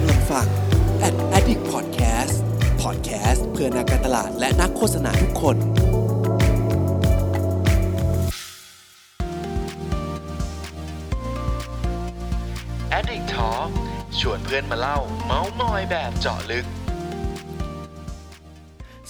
กำลังฟัง Ad Addict Podcast Podcast เพื่อนักการตลาดและนักโฆษณาทุกคน Addict Talk ชวนเพื่อนมาเล่า เมาส์มอยแบบเจาะลึก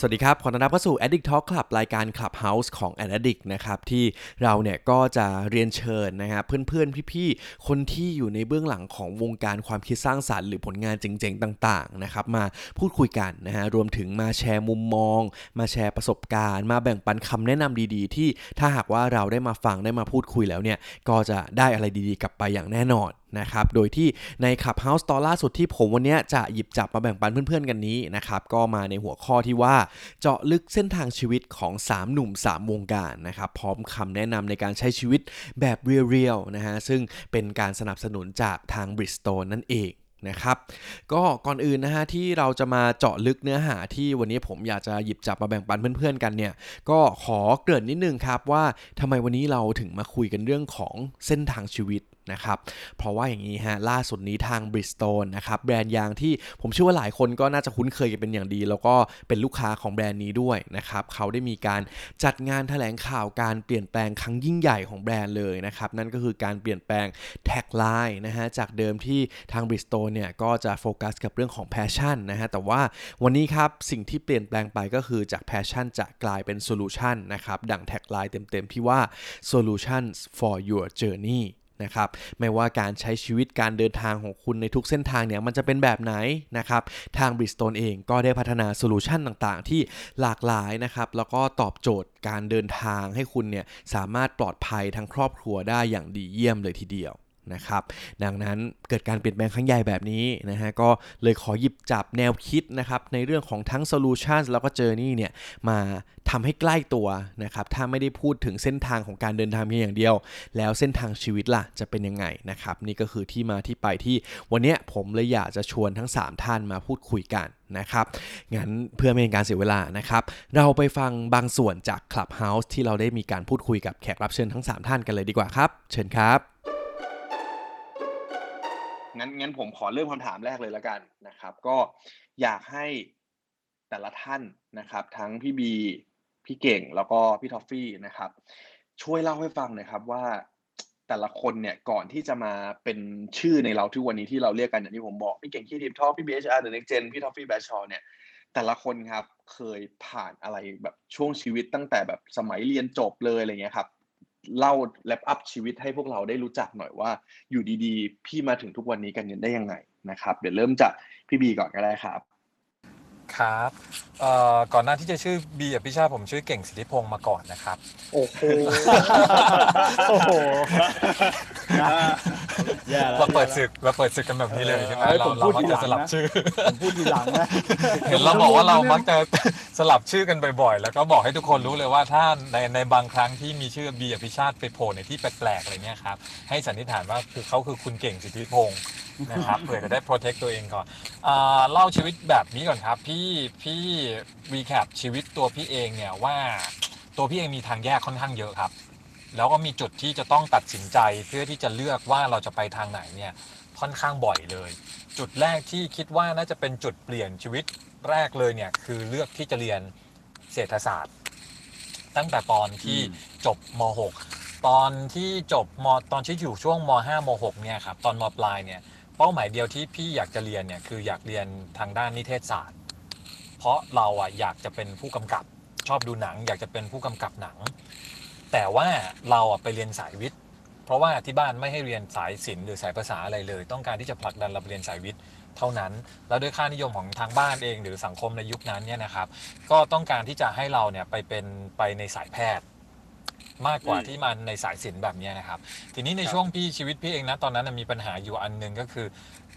สวัสดีครับ ขอต้อนรับเข้าสู่ Addict Talk Club รายการ Clubhouse ของ Ad d i c t นะครับที่เราเนี่ยก็จะเรียนเชิญนะครับเพื่อนๆ พี่ๆ คนที่อยู่ในเบื้องหลังของวงการความคิดสร้างสารรค์ หรือผลงานเจ๋งๆ ต่างๆนะครับมาพูดคุยกันนะฮะรวมถึงมาแชร์มุมมอง มาแชร์ประสบการณ์ มาแบ่งปันคำแนะนำดีๆ ที่ถ้าหากว่าเราได้มาฟังได้มาพูดคุยแล้วเนี่ยก็จะได้อะไรดีๆ กลับไปอย่างแน่นอนนะครับ โดยที่ใน Clubhouse ตอนล่าสุดที่ผมวันนี้จะหยิบจับมาแบ่งปันเพื่อนๆกันนี้นะครับ ก็มาในหัวข้อที่ว่าเจาะลึกเส้นทางชีวิตของ 3 หนุ่ม 3 วงการนะครับ พร้อมคำแนะนำในการใช้ชีวิตแบบเรียลๆนะฮะ ซึ่งเป็นการสนับสนุนจากทาง Bridgestone นั่นเองนะครับก็ก่อนอื่นนะฮะที่เราจะมาเจาะลึกเนื้อหาที่วันนี้ผมอยากจะหยิบจับมาแบ่งปันเพื่อนๆกันเนี่ยก็ขอเกริ่นนิดนึงครับว่าทำไมวันนี้เราถึงมาคุยกันเรื่องของเส้นทางชีวิต นะครับ เพราะว่าอย่างนี้ฮะล่าสุดนี้ทาง Bridgestone นะครับแบรนด์ยางที่ผมเชื่อว่าหลายคนก็น่าจะคุ้นเคยกันเป็นอย่างดี แล้วก็เป็นลูกค้าของแบรนด์นี้ด้วยนะครับเขาได้มีการจัดงานแถลงข่าวการเปลี่ยนแปลงครั้งยิ่งใหญ่ของแบรนด์เลยนะครับนั่นก็คือการเปลี่ยนแปลงtagline นะฮะจากเดิมที่ทาง Bridgestone เนี่ยก็จะโฟกัสกับเรื่องของ passion นะฮะแต่ว่าวันนี้ครับสิ่งที่เปลี่ยนแปลงไปก็คือจาก passion จะกลายเป็น solution นะครับดัง tagline เต็มๆที่ว่า solutions for your journey นะครับไม่ว่าการใช้ชีวิตการเดินทางของคุณในทุกเส้นทางเนี่ยมันจะเป็นแบบไหนนะครับทาง Bridgestone เองก็ได้พัฒนา solution ต่างๆ ที่หลากหลายนะครับแล้วก็ตอบโจทย์การเดินทางให้คุณเนี่ยสามารถปลอดภัยทั้งครอบครัวได้อย่างดีเยี่ยมเลยทีเดียว นะครับ ดังนั้นเกิดการเปลี่ยนแปลงครั้งใหญ่แบบนี้นะฮะก็เลยขอหยิบจับแนวคิดนะครับในเรื่องของทั้ง Solution แล้วก็ Journey เนี่ยมาทำให้ใกล้ตัวนะครับถ้าไม่ได้พูดถึงเส้นทางของการเดินทางเพียงอย่างเดียว แล้วเส้นทางชีวิตล่ะจะเป็นยังไงนะครับนี่ก็คือที่มาที่ไปที่วันนี้ผมเลยอยากจะชวนทั้ง 3 ท่านมาพูดคุยกันนะครับ งั้นเพื่อไม่เป็นการเสียเวลานะครับ เราไปฟังบางส่วนจาก Clubhouse ที่เราได้มีการพูดคุยกับแขกรับเชิญทั้ง 3 ท่านกันเลยดีกว่าครับ เชิญครับ งั้นงั้นผมขอเริ่มคำถามแรกเลยแล้วกันนะครับ ก็อยากให้แต่ละท่านนะครับ ทั้งพี่บีพี่เก่งแล้วก็พี่ทอฟฟี่นะครับ ช่วยเล่าให้ฟังหน่อยครับว่าแต่ละคนเนี่ยก่อนที่จะมาเป็นชื่อในเราทุกวันนี้ที่เราเรียกกันอย่างที่ผมบอกพี่เก่ง Creative Talk พี่บี HR The Next Gen พี่ทอฟฟี่แบรดชอว์เนี่ยแต่ละคนครับเคยผ่านอะไรแบบช่วงชีวิตตั้งแต่แบบสมัยเรียนจบเลยอะไรเงี้ยครับ เล่าแลปอัพชีวิตให้พวกเราได้รู้จักหน่อยว่า อยู่ดีๆ พี่มาถึงทุกวันนี้กันได้ยังไงนะครับ เดี๋ยวเริ่มจากพี่บีก่อนก็ได้ครับ ครับเอ่อก่อนหน้าที่จะชื่อบีอภิชาติผมชื่อเก่งสิทธิพงศ์มาก่อนนะครับ โอ้โหโอ้โหแย่แล้วเราเปิดศึกเราเปิดศึกกันแบบนี้เลยใช่ไหมเออเราผมเราพูดมักทีหลัจะงสลับนะชื่อผมพูดทีหลังนะเห็นเราบอกว่าเรามักจะสลับชื่อกันบ่อยๆ แล้วก็บอกให้ทุกคนรู้เลยว่าถ้าในในบางครั้งที่มีชื่อบีอภิชาติไปโผล่ในที่แปลกๆอะไรเงี้ยครับให้สันนิษฐานว่าคือเขาคือคุณเก่งสิทธิพงศ์นะครับเผื่อจะได้ protect ตัวเองก่อนอ่าเล่าชีวิตแบบนี้ก่อนครับพี่ที่พี่รีแคปชีวิตตัวพี่เองเนี่ยว่าตัวพี่เองมีทางแยกค่อนข้างเยอะครับ แล้วก็มีจุดที่จะต้องตัดสินใจเพื่อที่จะเลือกว่าเราจะไปทางไหนเนี่ยค่อนข้างบ่อยเลย จุดแรกที่คิดว่าน่าจะเป็นจุดเปลี่ยนชีวิตแรกเลยเนี่ยคือเลือกที่จะเรียนเศรษฐศาสตร์ ตั้งแต่ตอนที่จบม .6 ตอนที่จบมตอนที่อยู่ช่วงม .5 ม .6 เนี่ยครับตอนมปลายเนี่ยเป้าหมายเดียวที่พี่อยากจะเรียนเนี่ยคืออยากเรียนทางด้านนิเทศศาสตร์ เพราะเราอะอยากจะเป็นผู้กำกับชอบดูหนัง อยากจะเป็นผู้กำกับหนัง แต่ว่าเราอะไปเรียนสายวิทย์ เพราะว่าที่บ้านไม่ให้เรียนสายศิลป์หรือสายภาษาอะไรเลย ต้องการที่จะผลักดันเราไปเรียนสายวิทย์เท่านั้น แล้วด้วยค่านิยมของทางบ้านเอง หรือสังคมในยุคนั้นเนี่ยนะครับ ก็ต้องการที่จะให้เราเนี่ยไปเป็นไปในสายแพทย์มากกว่าอืมที่มันในสายศิลป์แบบเนี้ยนะครับ ทีนี้ในช่วงพี่ชีวิตพี่เองนะตอนนั้นนะมีปัญหาอยู่อันหนึ่งก็คือ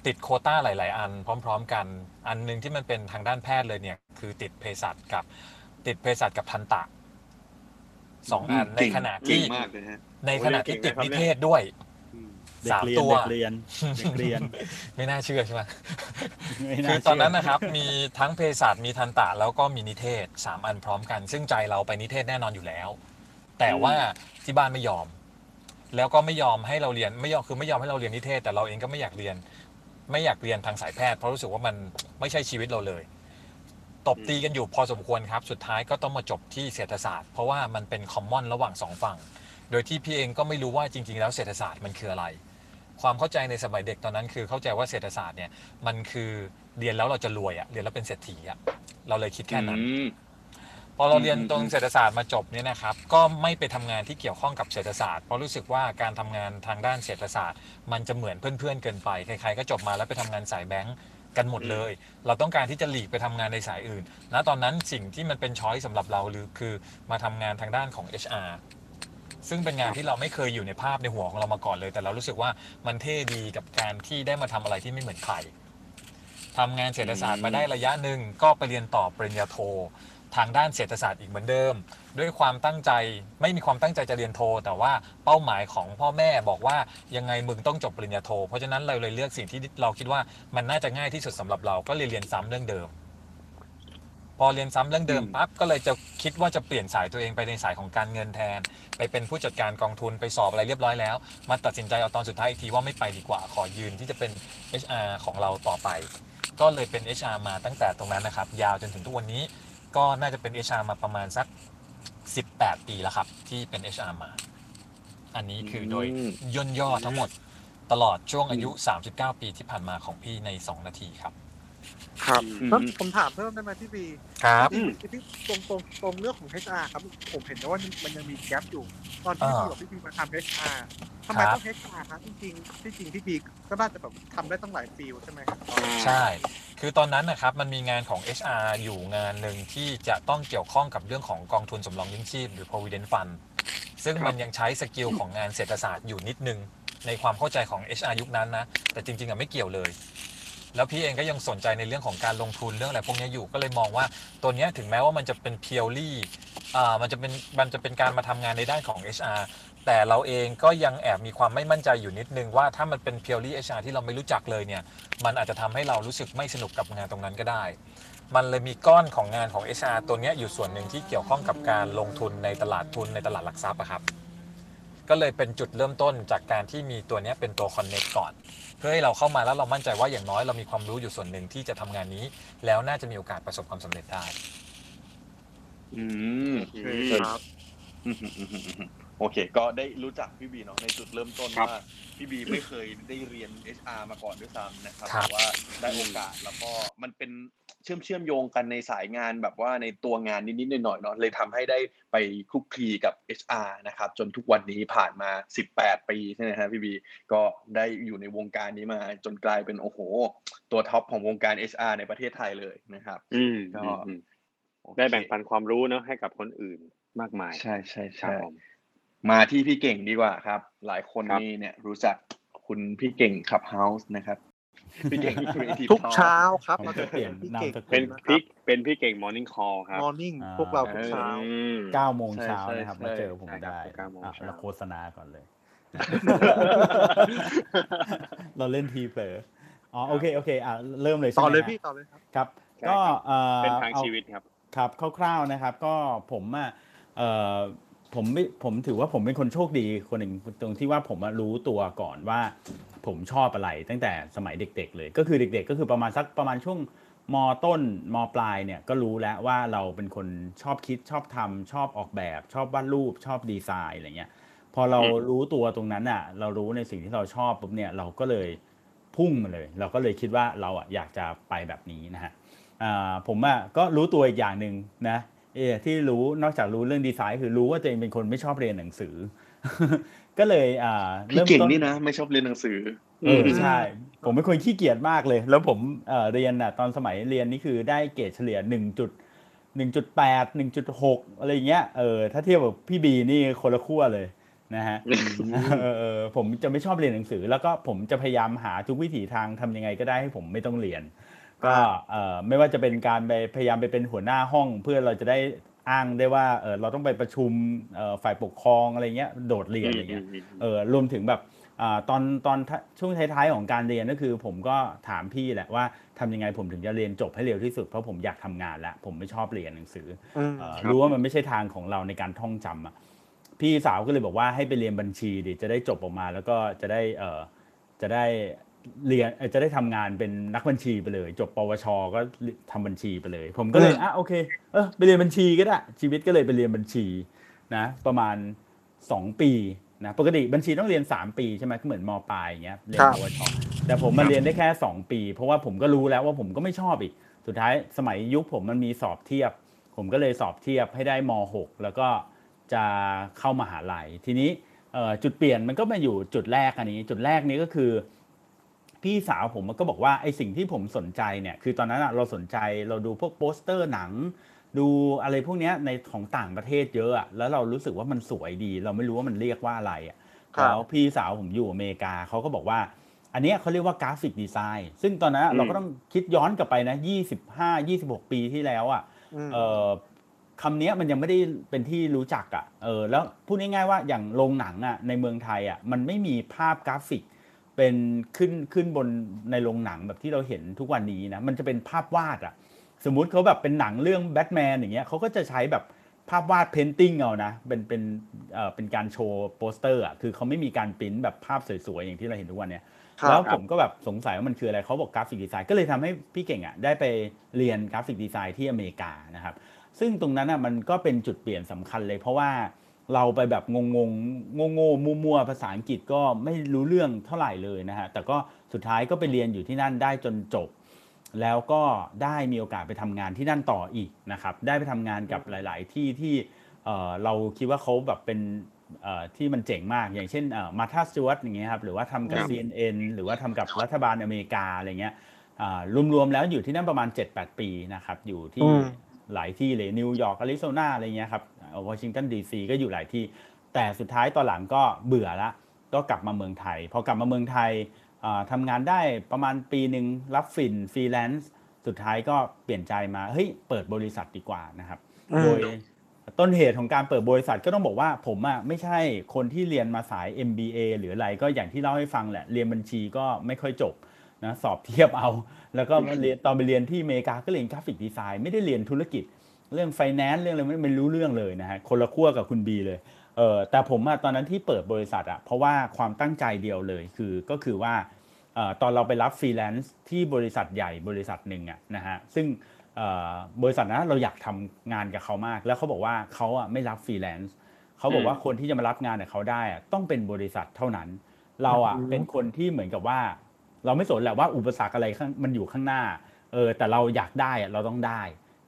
ติดโควต้าหลาย ๆ อันพร้อม ๆ กัน อันหนึ่งที่มันเป็นทางด้านแพทย์เลยเนี่ย คือติดเภสัชกับ ติดเภสัชกับทันตะสองอันในขณะเก่ที่งมากเลยฮะในขณะที่ติดโอ้ยนิเก่งนะครับเทศด้วยเด็กสามเรียนตัวเด็กเรียนเด็กเรียน ไม่น่าเชื่อใช่ไหมไม่าคือตอนนั้นเชื่นะครับ มีทั้งเภสัชมีทันตะ แล้วก็มีนิเทศสามอันพร้อมกัน ซึ่งใจเราไปนิเทศแน่นอนอยู่แล้ว แต่ว่าที่บ้านไม่ยอม แล้วก็ไม่ยอมให้เราเรียนไม่ยอมคือไม่ยอมให้เราเรียนนิเทศ แต่เราเองก็ไม่อยากเรียน ไม่อยากเรียนทางสายแพทย์เพราะรู้สึกว่ามันไม่ใช่ชีวิตเราเลย ตบตีกันอยู่พอสมควรครับ สุดท้ายก็ต้องมาจบที่เศรษฐศาสตร์ เพราะว่ามันเป็นคอมมอนระหว่างสองฝั่ง โดยที่พี่เองก็ไม่รู้ว่าจริง ๆ แล้วเศรษฐศาสตร์มันคืออะไร ความเข้าใจในสมัยเด็กตอนนั้น คือเข้าใจว่าเศรษฐศาสตร์เนี่ยมันคือเรียนแล้วเราจะรวยอะเรียนแล้วเป็นเศรษฐีอะเราเลยคิดแค่นั้น อืมพอเราเรียนตรงเศรษฐศาสตร์มาจบเนี่ยนะครับ ก็ไม่ไปทำงานที่เกี่ยวข้องกับเศรษฐศาสตร์เพราะรู้สึกว่าการทำงานทางด้านเศรษฐศาสตร์ มันจะเหมือนเพื่อนๆเกินไปใครๆก็จบมาแล้วไปทำงานสายแบงก์กันหมดเลย เราต้องการที่จะหลีกไปทำงานในสายอื่นณตอนนั้นสิ่งที่มันเป็นช้อยสำหรับเราหรือคือมาทำงานทางด้านของ HR ซึ่งเป็นงานที่เราไม่เคยอยู่ในภาพในหัวของเรามาก่อนเลย แต่เรารู้สึกว่ามันเท่ดีกับการที่ได้มาทำอะไรที่ไม่เหมือนใครทำงานเศรษฐศาสตร์มาได้ระยะหนึ่งก็ไปเรียนต่อปริญญาโท ทางด้านเศรษฐศาสตร์อีกเหมือนเดิม ด้วยความตั้งใจไม่มีความตั้งใจจะเรียนโท แต่ว่าเป้าหมายของพ่อแม่บอกว่ายังไงมึงต้องจบปริญญาโท เพราะฉะนั้นเราเลยเลือกสิ่งที่เราคิดว่ามันน่าจะง่ายที่สุดสำหรับเราก็เลยเรียนซ้ำเรื่องเดิม พอเรียนซ้ำเรื่องเดิมอืมปั๊บก็เลยจะคิดว่าจะเปลี่ยนสายตัวเองไปในสายของการเงินแทน ไปเป็นผู้จัดการกองทุนไปสอบอะไรเรียบร้อยแล้วมาตัดสินใจเอาตอนสุดท้ายอีกทีว่าไม่ไปดีกว่าขอยืนที่จะเป็น HR ของเราต่อไป ก็เลยเป็น HR มาตั้งแต่ตรงนั้นนะครับ ยาวจนถึงทุกวันนี้ ก็น่าจะเป็น HR มาประมาณสัก 18 ปีแล้วครับ ที่เป็น HR มา อันนี้คือโดยย่นย่อทั้งหมดตลอดช่วงอายุ 39 ปีที่ผ่านมาของพี่ใน 2 นาทีครับ ครับอืมแล้วผมถามเพิ่มได้ไหมพี่บีครับที่ที่ตรงตรงตรงเรื่องของ HR ครับ ผมเห็นว่ามันยังมีแกลบอยู่ ตอนที่พี่อ่าบอกพี่บีมาทำ HR ทำไมครับต้อง HR ครับจริงๆที่จริงพี่บีก็น่าจะแบบทำได้ตั้งหลายฟิลใช่ไหมครับใช่ คือตอนนั้นนะครับมันมีงานของ HR อยู่งานหนึ่งที่จะต้องเกี่ยวข้องกับเรื่องของกองทุนสำรองเลี้ยงชีพหรือ provident fund ซึ่งมันยังใช้สกิลของงานเศรษฐศาสตร์อยู่นิดนึงในความเข้าใจของ HR ยุคนั้นนะ แต่จริงๆอะไม่เกี่ยวเลย แล้วพี่เองก็ยังสนใจในเรื่องของการลงทุนเรื่องอะไรพวกนี้อยู่ก็เลยมองว่าตัวนี้ถึงแม้ว่ามันจะเป็น purely อ่มันจะเป็นมันจะเป็นการมาทำงานในด้านของ HR แต่เราเองก็ยังแอบมีความไม่มั่นใจอยู่นิดนึงว่าถ้ามันเป็น purely HR ที่เราไม่รู้จักเลยเนี่ยมันอาจจะทำให้เรารู้สึกไม่สนุกกับงานตรงนั้นก็ได้ มันเลยมีก้อนของงานของ HR ตัวนี้อยู่ส่วนหนึ่งที่เกี่ยวข้องกับการลงทุนในตลาดทุนในตลาดหลักทรัพย์อะครับก็เลยเป็นจุดเริ่มต้นจากการที่มีตัวนี้เป็นตัว connect ก่อน พื่อให้เราเข้ามาแล้วเรามั่นใจว่าอย่างน้อยเรามีความรู้อยู่ส่วนหนึ่งที่จะทำงานนี้ แล้วน่าจะมีโอกาสประสบความสำเร็จได้ อืมโอเคครับอืมอืมอืมอืมอืมโอเค ก็ได้รู้จักพี่บีเนาะในจุดเริ่มต้นครับว่าพี่บีไม่เคยได้เรียน HR มาก่อนด้วยซ้ำนะครับครับแต่ว่าได้โอกาสแล้วก็มันเป็น เชื่อมเชื่อมโยงกันในสายงานแบบว่าในตัวงานนิดๆหน่อยๆเนาะเลยทำให้ได้ไปคลุกคลีกับ HR นะครับ จนทุกวันนี้ผ่านมา 18 ปีใช่ไหมฮะพี่บีก็ได้อยู่ในวงการนี้มาจนกลายเป็นโอ้โห ตัวท็อปของวงการ HR ในประเทศไทยเลยนะครับ อืมก็อืมอืมโอเคได้แบ่งปันความรู้เนอะให้กับคนอื่นมากมาย ใช่ใช่ครับใช่ผมมาที่พี่เก่งดีกว่าครับ หลายคนครับนี่เนี่ยรู้จักคุณพี่เก่งขับเฮาส์นะครับ พี่เก่ง Creative ทุก Talk เช้าครับผมเราจะจะเปลี่ยนพี่นามเก่งสกุลเป็นพี่เป็นพี่เก่ง Morning Call ครับมอร์นิ่งอ่าพวกเราทุกเช้าอืมเก้าโมงใช่เช้าใช่นะครับใช่มาเจอผมใช่ครับได้เก้าโมงอะเช้าเราโฆษณาก่อนเลย เราเล่นทีเผลออ๋อโอเคโอเคอะเริ่มเลยใช่ต่ไหอมเลยฮะพี่ต่อเลยครับครับใช่ก็ครับเอ่อเป็นทางอชีวิตครับครับคร่าวๆนะครับ ก็ผมอะเอ่อ ผมไม่ผมถือว่าผมเป็นคนโชคดีคนหนึ่งตรงที่ว่าผมรู้ตัวก่อนว่า ผมชอบอะไรตั้งแต่สมัยเด็ก ๆ เลย ก็คือเด็ก ๆ ก็คือประมาณสักประมาณช่วงมต้นมปลายเนี่ยก็รู้แล้วว่าเราเป็นคนชอบคิดชอบทำชอบออกแบบ ชอบวาดรูปชอบดีไซน์อะไรเงี้ยพอเรารู้ตัวตรงนั้นอะ เรารู้ในสิ่งที่เราชอบปุ๊บเนี่ยเราก็เลยพุ่งมาเลย เราก็เลยคิดว่าเราอะอยากจะไปแบบนี้นะฮะผมอะก็รู้ตัวอีกอย่างหนึ่งนะ เออที่รู้นอกจากรู้เรื่องดีไซน์คือรู้ว่าตัวเองเป็นคนไม่ชอบเรียนหนังสือ ก็เลยอ่าพี่เริ่มเก่งต้นนี่นะ ไม่ชอบเรียนหนังสือเออใช่ ผมเป็นคนขี้เกียจมากเลย แล้วผมเอ่อเรียนอะตอนสมัยเรียนนี่คือได้เกรดเฉลี่ยหนึ่งจุดหนึ่งจุดแปดหนึ่งจุดหกอะไรเงี้ยเออถ้าเทียบกับพี่บีนี่คนละขั้วเลยนะฮะเออเออผมจะไม่ชอบเรียนหนังสือ แล้วก็ผมจะพยายามหาทุกวิถีทางทำยังไงก็ได้ให้ผมไม่ต้องเรียน ก็เอ่อไม่ว่าจะเป็นการไปพยายามไปเป็นหัวหน้าห้อง เพื่อเราจะได้อ้างได้ว่าเออเราต้องไปประชุมเอ่อฝ่ายปกครองอะไรเงี้ยโดดเรียนอะไรเงี้ยเออรวมถึงแบบอ่าตอนตอนท้ายช่วงท้ายๆของการเรียนก็คือ ผมก็ถามพี่แหละว่าทำยังไงผมถึงจะเรียนจบให้เร็วที่สุดเพราะผมอยากทำงานแล้วผมไม่ชอบเรียนหนังสืออืมเอ่อครับรู้ว่ามันไม่ใช่ทางของเราในการท่องจำอะพี่สาวก็เลยบอกว่าให้ไปเรียนบัญชีดิจะได้จบออกมา แล้วก็จะได้เออจะได้ เรียนเอ่อจะได้ทำงานเป็นนักบัญชีไปเลย จบปวช ก็ทำบัญชีไปเลย ผมก็เลยอะโอเคเออไปเรียนบัญชีก็ได้ชีวิตก็เลยไปเรียนบัญชีนะประมาณ 2 ปีนะปกติบัญชีต้องเรียน 3 ปีใช่ไหมก็เหมือนมปลายอย่างเงี้ยเรียนครับปวช แต่ผมมาเรียนได้แค่ 2 ปี เพราะว่าผมก็รู้แล้วว่าผมก็ไม่ชอบอีก สุดท้ายสมัยยุคผมมันมีสอบเทียบ ผมก็เลยสอบเทียบให้ได้ม .6 แล้วก็จะเข้ามาหาลัยทีนี้เอ่อจุดเปลี่ยนมันก็มาอยู่จุดแรกอันนี้ จุดแรกนี้ก็คือ พี่สาวผมก็บอกว่าไอสิ่งที่ผมสนใจเนี่ย คือตอนนั้นอะเราสนใจเราดูพวกโปสเตอร์หนัง ดูอะไรพวกเนี้ยในของต่างประเทศเยอะอะแล้วเรารู้สึกว่ามันสวยดี เราไม่รู้ว่ามันเรียกว่าอะไรอะครับแล้วพี่สาวผมอยู่อเมริกาเขาก็บอกว่า อันเนี้ยเขาเรียกว่า graphic design ซึ่งตอนนั้นอะเราก็ต้องคิดย้อนกลับไปนะ25 26 ปีที่แล้วอะอืมเอ่อคำเนี้ยมันยังไม่ได้เป็นที่รู้จักอะ่ะเออแล้วพูดง่ายๆว่าอย่างโรงหนังอะ่ะในเมืองไทยอะ่ะมันไม่มีภาพกราฟิก เป็นขึ้นขึ้นบนในโรงหนังแบบที่เราเห็นทุกวันนี้นะมันจะเป็นภาพวาดอะ่ะสมมุติเขาแบบเป็นหนังเรื่องแบทแมนอย่างเงี้ยเขาก็จะใช้แบบภาพวาด painting เอานะเป็นเป็นเอ่อเป็นการโชว์โปสเตอร์อะคือเขาไม่มีการปริ้นแบบภาพสวยๆ อย่างที่เราเห็นทุกวันเนี้ยครับแล้วผมก็แบบสงสัยว่ามันคืออะไรเขาบอก graphic design ก็เลยทำให้พี่เก่งอะได้ไปเรียน graphic design ที่อเมริกานะครับซึ่งตรงนั้นอะมันก็เป็นจุดเปลี่ยนสำคัญเลยเพราะว่า เราไปแบบงงงงงงๆมั่วๆภาษาอังกฤษก็ไม่รู้เรื่องเท่าไหร่เลยนะฮะแต่ก็สุดท้ายก็ไปเรียนอยู่ที่นั่นได้จนจบ แล้วก็ได้มีโอกาสไปทำงานที่นั่นต่ออีกนะครับได้ไปทำงานกับหลาย ๆ ที่ที่เอ่อเราคิดว่าเขาแบบเป็นเอ่อที่มันเจ๋งมาก อย่างเช่น Martha Stewart อย่างเงี้ยครับหรือว่าทำกับครับ CNN หรือว่าทำกับรัฐบาลอเมริกาอะไรเงี้ยอ่ารวม ๆ แล้วอยู่ที่นั่นประมาณ 7-8 ปีนะครับอยู่ที่อืมหลายที่เลยนิวยอร์กอาริโซนาอะไรเงี้ยครับ วอชิงตันดีซีก็อยู่หลายที่ แต่สุดท้ายตอนหลังก็เบื่อละก็กลับมาเมืองไทย พอกลับมาเมืองไทยอ่าทำงานได้ประมาณปีหนึ่งรับฟินฟรีแลนซ์สุดท้ายก็เปลี่ยนใจมาเฮ้ยเปิดบริษัทดีกว่านะครับอืมโดยต้นเหตุของการเปิดบริษัทก็ต้องบอกว่าผมอะไม่ใช่คนที่เรียนมาสาย MBA หรืออะไรก็อย่างที่เล่าให้ฟังแหละ เรียนบัญชีก็ไม่ค่อยจบนะสอบเทียบเอา แล้วก็มาเรียนตอนไปเรียนที่อเมริกาก็เรียนกราฟิกดีไซน์ไม่ได้เรียนธุรกิจ เรื่องไฟแนนซ์เรื่องอะไรไม่ไม่รู้เรื่องเลยนะฮะคนละขั้วกับคุณบีเลยเออแต่ผมอะตอนนั้นที่เปิดบริษัทอะเพราะว่าความตั้งใจเดียวเลยคือก็คือว่าเอ่อตอนเราไปรับฟรีแลนซ์ที่บริษัทใหญ่บริษัทหนึ่งอะนะฮะซึ่งเอ่อบริษัทนั้นเราอยากทำงานกับเขามาก แล้วเขาบอกว่าเขาอะไม่รับฟรีแลนซ์เขาบอกว่าคนที่จะมารับงานกับเขาได้อะต้องเป็นบริษัทเท่านั้น เราอะเป็นคนที่เหมือนกับว่า เราไม่สนแหละว่าอุปสรรคอะไรข้างมันอยู่ข้างหน้าเออแต่เราอยากได้อะเราต้องได้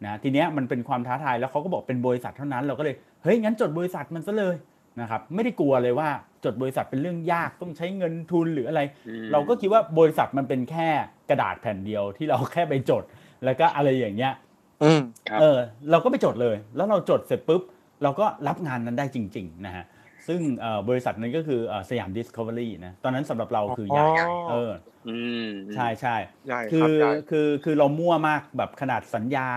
นะทีเนี้ยมันเป็นความท้าทายแล้วเขาก็บอกเป็นบริษัทเท่านั้นเราก็เลยเฮ้ยงั้นจดบริษัทมันซะเลยนะครับไม่ได้กลัวเลยว่าจดบริษัทเป็นเรื่องยากต้องใช้เงินทุนหรืออะไรอืมเราก็คิดว่าบริษัทมันเป็นแค่กระดาษแผ่นเดียวที่เราแค่ไปจด แล้วก็อะไรอย่างเงี้ยอืมครับเออเราก็ไปจดเลย แล้วเราจดเสร็จปุ๊บ เราก็รับงานนั้นได้จริง ๆ นะฮะซึ่งเอ่อบริษัทนั้นก็คือเอ่อ Siam Discovery นะตอนนั้นสำหรับเราคือใหญ่อ๋อเอออืม ใช่ใช่ใหญ่คืครับอใหญ่คือคือเรามั่วมากแบบขนาดสัญญา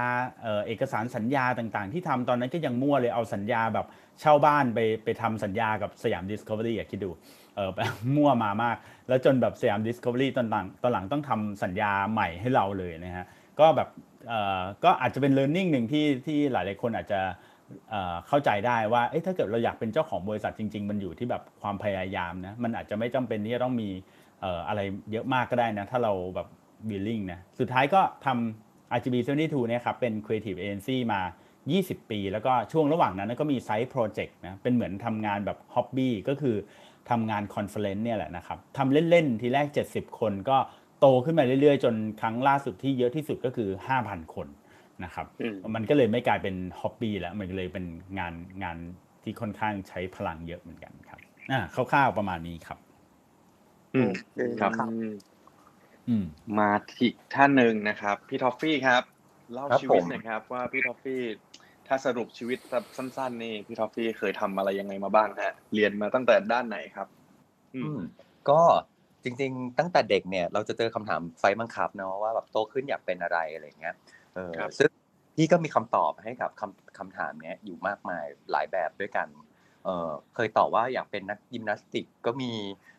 เอ่อเอกสารสัญญาต่างๆ ที่ทำตอนนั้นก็ยังมั่วเลยเอาสัญญาแบบเช่าบ้านไปไปทำสัญญากับ Siam Discovery อะคิดดูเออมั่วมามาก แล้วจนแบบ Siam Discovery ตอนหลังตอนหลังต้องทำสัญญาใหม่ให้เราเลยนะฮะก็แบบเอ่อก็อาจจะเป็น learning หนึ่งที่ที่หลายๆคนอาจจะเอ่อเข้าใจได้ว่าเอ๊ะถ้าเกิดเราอยากเป็นเจ้าของบริษัทจริง ๆ มันอยู่ที่แบบความพยายามนะมันอาจจะไม่จำเป็นที่จะต้องมีเอ่ออะไรเยอะมากก็ได้นะ ถ้าเราแบบ willing นะ สุดท้ายก็ทำ RGB 72เนี่ยครับเป็น creative agency มา 20 ปี แล้วก็ช่วงระหว่างนั้นก็มี side project นะ เป็นเหมือนทำงานแบบ hobby ก็คือทำงาน conference เนี่ยแหละนะครับทำเล่น ๆ ทีแรก 70 คนก็โตขึ้นมาเรื่อย ๆ จนครั้งล่าสุดที่เยอะที่สุดก็คือ 5,000 คนนะครับอืมมันก็เลยไม่กลายเป็น hobby แล้วมันก็เลยเป็นงานงานที่ค่อนข้างใช้พลังเยอะเหมือนกันครับอ่าคร่าวๆประมาณนี้ครับ อืมโอเคครับครับ อืมอืมมาที่ท่านหนึ่งนะครับ พี่ทอฟฟี่ครับ เล่าครับชีวิตผมหน่อยครับ ว่าพี่ทอฟฟี่ถ้าสรุปชีวิตแบบสั้น ๆ นี่พี่ทอฟฟี่เคยทำอะไรยังไงมาบ้างฮะเรียนมาตั้งแต่ด้านไหนครับ อืมอืมก็จริง ๆ ตั้งแต่เด็กเนี่ยเราจะเจอคำถามไฟบังคับเนาะว่าแบบโตขึ้นอยากเป็นอะไรอะไรเงี้ยเออครับซึ่งพี่ก็มีคำตอบให้กับคำคำถามเนี้ยอยู่มากมายหลายแบบด้วยกันเออเคยตอบว่าอยากเป็นนักยิมนาสติกก็มี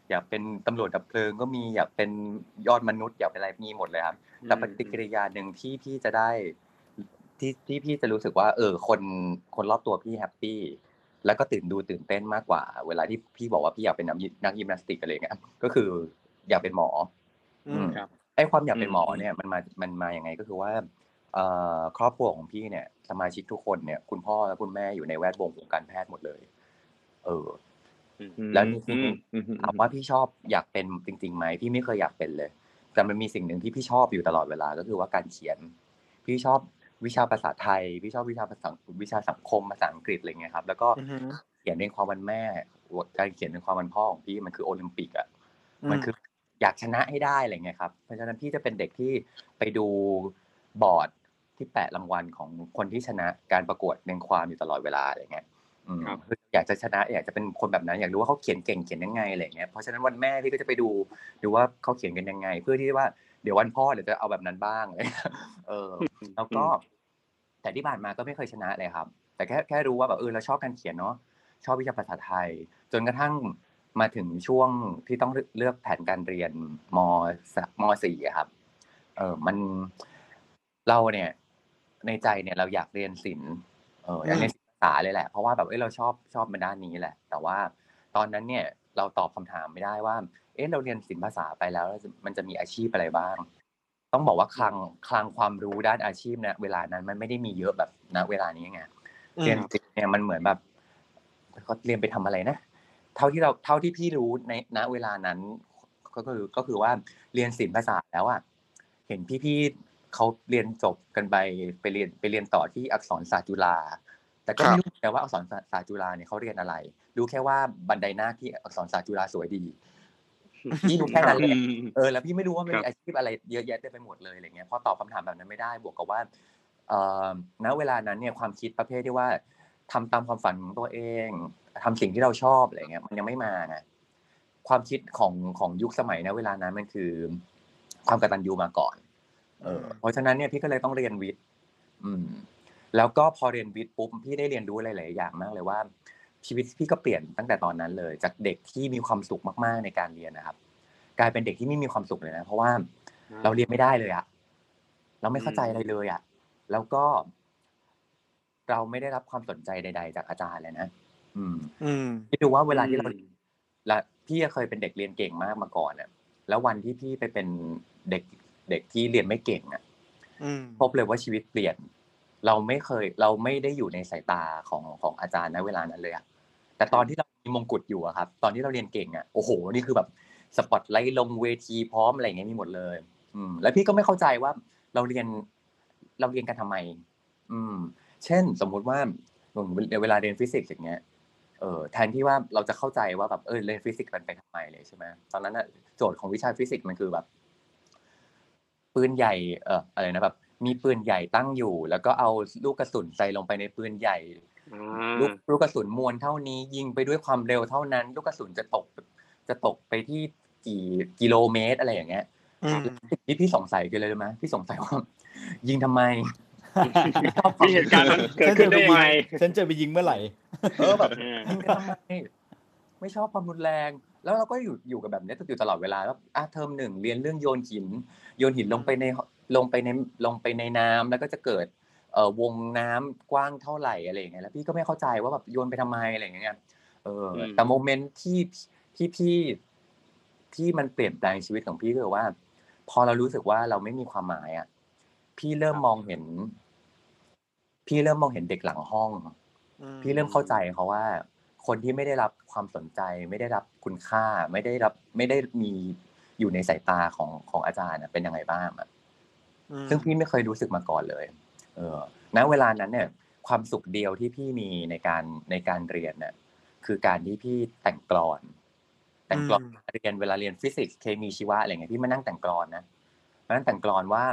อยากเป็นตำรวจดับเพลิงก็มีอยากเป็นยอดมนุษย์อยากเป็นอะไรมีหมดเลยครับ แต่ปฏิกิริยาหนึ่งที่พี่จะได้ที่ที่พี่จะรู้สึกว่า เออ คนคนรอบตัวพี่แฮปปี้แล้วก็ตื่นดูตื่นเต้นมากกว่า เวลาที่พี่บอกว่าพี่อยากเป็นนักยินักยิมนาสติกอะไรเงี้ยก็คืออยากเป็นหมออืมครับไอ้ความอยากเป็นหมออืมเนี่ยมันมามันมาอย่างไงก็คือว่าเอ่อครอบครัวของพี่เนี่ย สมาชิกทุกคนเนี่ย คุณพ่อและคุณแม่อยู่ในแวดวงวงการแพทย์หมดเลย เออ แล้วนี่คืออถามว่าพี่ชอบอยากเป็นจริงๆไหมพี่ไม่เคยอยากเป็นเลย แต่มันมีสิ่งหนึ่งที่พี่ชอบอยู่ตลอดเวลาก็คือว่าการเขียน พี่ชอบวิชาภาษาไทย พี่ชอบวิชาภาษาวิชาสังคมภาษาอังกฤษอะไรเงี้ยครับ แล้วก็อือฮึเขียนในความวันแม่การเขียนในความวันพ่อของพี่มันคือโอลิมปิกอะอืมมันคืออยากชนะให้ได้อะไรเงี้ยครับเพราะฉะนั้นพี่จะเป็นเด็กที่ไปดูบอร์ดที่แปะรางวัลของคนที่ชนะการประกวดเรียงความอยู่ตลอดเวลาอะไรเงี้ย อืมครับอยากจะชนะอยากจะเป็นคนแบบนั้นอยากรู้ว่าเขาเขียนเก่งเขียนยังไงอะไรเงี้ยเพราะฉะนั้นวันแม่พี่ก็จะไปดูดูว่าเขาเขียนกันยังไง เพื่อที่ว่าเดี๋ยววันพ่อเดี๋ยวจะเอาแบบนั้นบ้างอะไรเลยเออ แล้วก็ แต่ที่ผ่านมาก็ไม่เคยชนะเลยครับ แต่แค่แค่รู้ว่าแบบเออเราชอบการเขียนเนาะชอบวิชาภาษาไทย จนกระทั่งมาถึงช่วงที่ต้องเลือกแผนการเรียนมสมสี่อะครับ เออมันเราเนี่ย ในใจเนี่ยเราอยากเรียนศิลป์เอออยากเรียนศิลปภา ษาเลยแหละ เพราะว่าแบบเอ้ยเราชอบชอบมาด้านนี้แหละ แต่ว่าตอนนั้นเนี่ยเราตอบคำถามไม่ได้ว่า เอ๊ะเราเรียนศิลปภาษาไปแล้วมันจะมีอาชีพอะไรบ้าง ต้องบอกว่าคลังคลังความรู้ด้านอาชีพนะเวลานั้นมันไม่ได้มีเยอะแบบณเวลานี้ไงอืมเรียนศิลป์เนี่ยมันเหมือนแบบเขาเรียนไปทำอะไรนะเท่าที่เราเท่าที่พี่รู้ในณเวลานั้น ก็คือก็คือว่าเรียนศิลปภาษาแล้วอะเห็นพี่ๆเขาเรียนจบกันไปไปเรียนไปเรียนต่อที่อักษรศาสตร์จุฬา แต่ก็ไม่รู้แต่ว่าอักษรศาสตร์จุฬาเนี่ยเขาเรียนอะไร รู้แค่ว่าบันไดหน้าที่อักษรศาสตร์จุฬาสวยดีพี่รู้แค่นั้นเลยเออแล้วพี่ไม่รู้ว่ามันครับมีอาชีพอะไรเยอะแยะเต็มไปหมดเลยอะไรเงี้ยพอตอบคำถามแบบนั้นไม่ได้บวกกับว่าเอ่อณเวลานั้นเนี่ยความคิดประเภทที่ว่าทำตามความฝันของตัวเองทำสิ่งที่เราชอบอะไรเงี้ยมันยังไม่มาไงความคิดของของยุคสมัยณเวลานั้นมันคือ ความกตัญญูมาก่อน เออเพราะฉะนั้นเนี่ยพี่ก็เลยต้องเรียนวิทย์ อืม แล้วก็พอเรียนวิทย์ปุ๊บพี่ได้เรียนรู้หลาย ๆ อย่างมากเลยว่าชีวิตพี่ก็เปลี่ยนตั้งแต่ตอนนั้นเลย จากเด็กที่มีความสุขมาก ๆ ในการเรียนนะครับ กลายเป็นเด็กที่ไม่มีความสุขเลยนะ เพราะว่าเราเรียนไม่ได้เลยอะเราไม่เข้าใจอะไรเลยอะแล้วก็ เราไม่ได้รับความสนใจใด ๆ จากอาจารย์เลยนะอืม อืมคิดดูว่าเวลาที่เราและพี่ก็เคยเป็นเด็กเรียนเก่งมากมาก่อนเนี่ยแล้ววันที่พี่ไปเป็นเด็กเด็กที่เรียนไม่เก่งอะอืมพบเลยว่าชีวิตเปลี่ยน เราไม่เคยเราไม่ได้อยู่ในสายตาของของอาจารย์ในเวลานั้นเลยอะแต่ตอนที่เรามีมงกุฎอยู่อะครับ ตอนที่เราเรียนเก่งอะโอ้โห นี่คือแบบสปอตไลท์ลงเวทีพร้อมอะไรเงี้ยมีหมดเลย อืม แล้วพี่ก็ไม่เข้าใจว่าเราเรียนเราเรียนกันทำไม อืม เช่น สมมุติว่าเวลาเรียนฟิสิกส์อย่างเงี้ยเออแทนที่ว่าเราจะเข้าใจว่าแบบเออเรียนฟิสิกส์มันไปทำไมเลยใช่ไหมตอนนั้นอะโจทย์ของวิชาฟิสิกส์มันคือแบบ ปืนใหญ่เอออะไรนะแบบ มีปืนใหญ่ตั้งอยู่ แล้วก็เอาลูกกระสุนใส่ลงไปในปืนใหญ่อ่าลูกลูกกระสุนมวลเท่านี้ ยิงไปด้วยความเร็วเท่านั้น ลูกกระสุนจะตก จะตกไปที่กี่กิโลเมตรอะไรอย่างเงี้ยอืมที่พี่สงสัยกันเลยรู้ไหมพี่สงสัยว่า ยิงทำไมที่เหตุการณ์มันเกิดขึ้นได้ยังไงฉันจะไปยิงเมื่อไหร่เออแบบเออยิงกันทำไมไม่ชอบความรุนแรง แล้วเราก็อยู่อยู่กับแบบเนี้ยอยู่ตลอดเวลาแล้วอะเทอมหนึ่งเรียนเรื่องโยนหิน โยนหินลงไปใน ลงไปในลงไปในน้ำแล้วก็จะเกิดเอ่อวงน้ำกว้างเท่าไหร่อะไรอย่างเงี้ยแล้วพี่ก็ไม่เข้าใจว่าแบบโยนไปทำไมอะไรอย่างเงี้ยเอออมแต่โมเมนต์ที่ที่พี่ที่มันเปลี่ยนแปลงชีวิตของพี่ก็คือว่า พอเรารู้สึกว่าเราไม่มีความหมายอะพี่เริ่มมองเห็น พี่เริ่มมองเห็นเด็กหลังห้องอืมพี่เริ่มเข้าใจเขาว่า คนที่ไม่ได้รับความสนใจ ไม่ได้รับคุณค่า ไม่ได้รับไม่ได้มีอยู่ในสายตาของของอาจารย์อะเป็นยังไงบ้างอะอืม ซึ่งพี่ไม่เคยรู้สึกมาก่อนเลย เออณเวลานั้นเนี่ย ความสุขเดียวที่พี่มีในการในการเรียนเนี่ยคือการที่พี่แต่งกลอน แต่งกลอนเรียนเวลาเรียนฟิสิกส์เคมีชีวะอะไรเงี้ยพี่มานั่งแต่งกลอนนะมานั่งแต่งกลอนว่า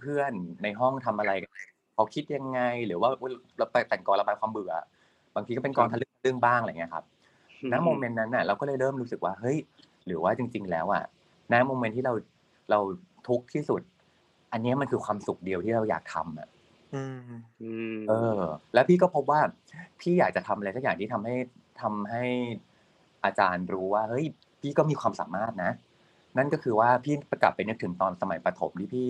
เพื่อนๆในห้องทำอะไรกันเขาคิดยังไง หรือว่าเราไปแต่งกลอนระบายความเบื่อ บางทีก็เป็นกลอนทะลึ่งทะลึ่งบ้างอะไรเงี้ยครับณ moment นั้นน่ะเราก็เลยเริ่มรู้สึกว่าเฮ้ย หรือว่าจริง ๆ แล้วอะณ moment ที่เราเราทุกข์ที่สุด อันเนี้ยมันคือความสุขเดียวที่เราอยากทำอะอืมอืมเออ แล้วพี่ก็พบว่า พี่อยากจะทำอะไรสักอย่างที่ทำให้ทำให้อาจารย์รู้ว่าเฮ้ย พี่ก็มีความสามารถนะ นั่นก็คือว่าพี่กลับไปนึกถึงตอนสมัยประถมที่พี่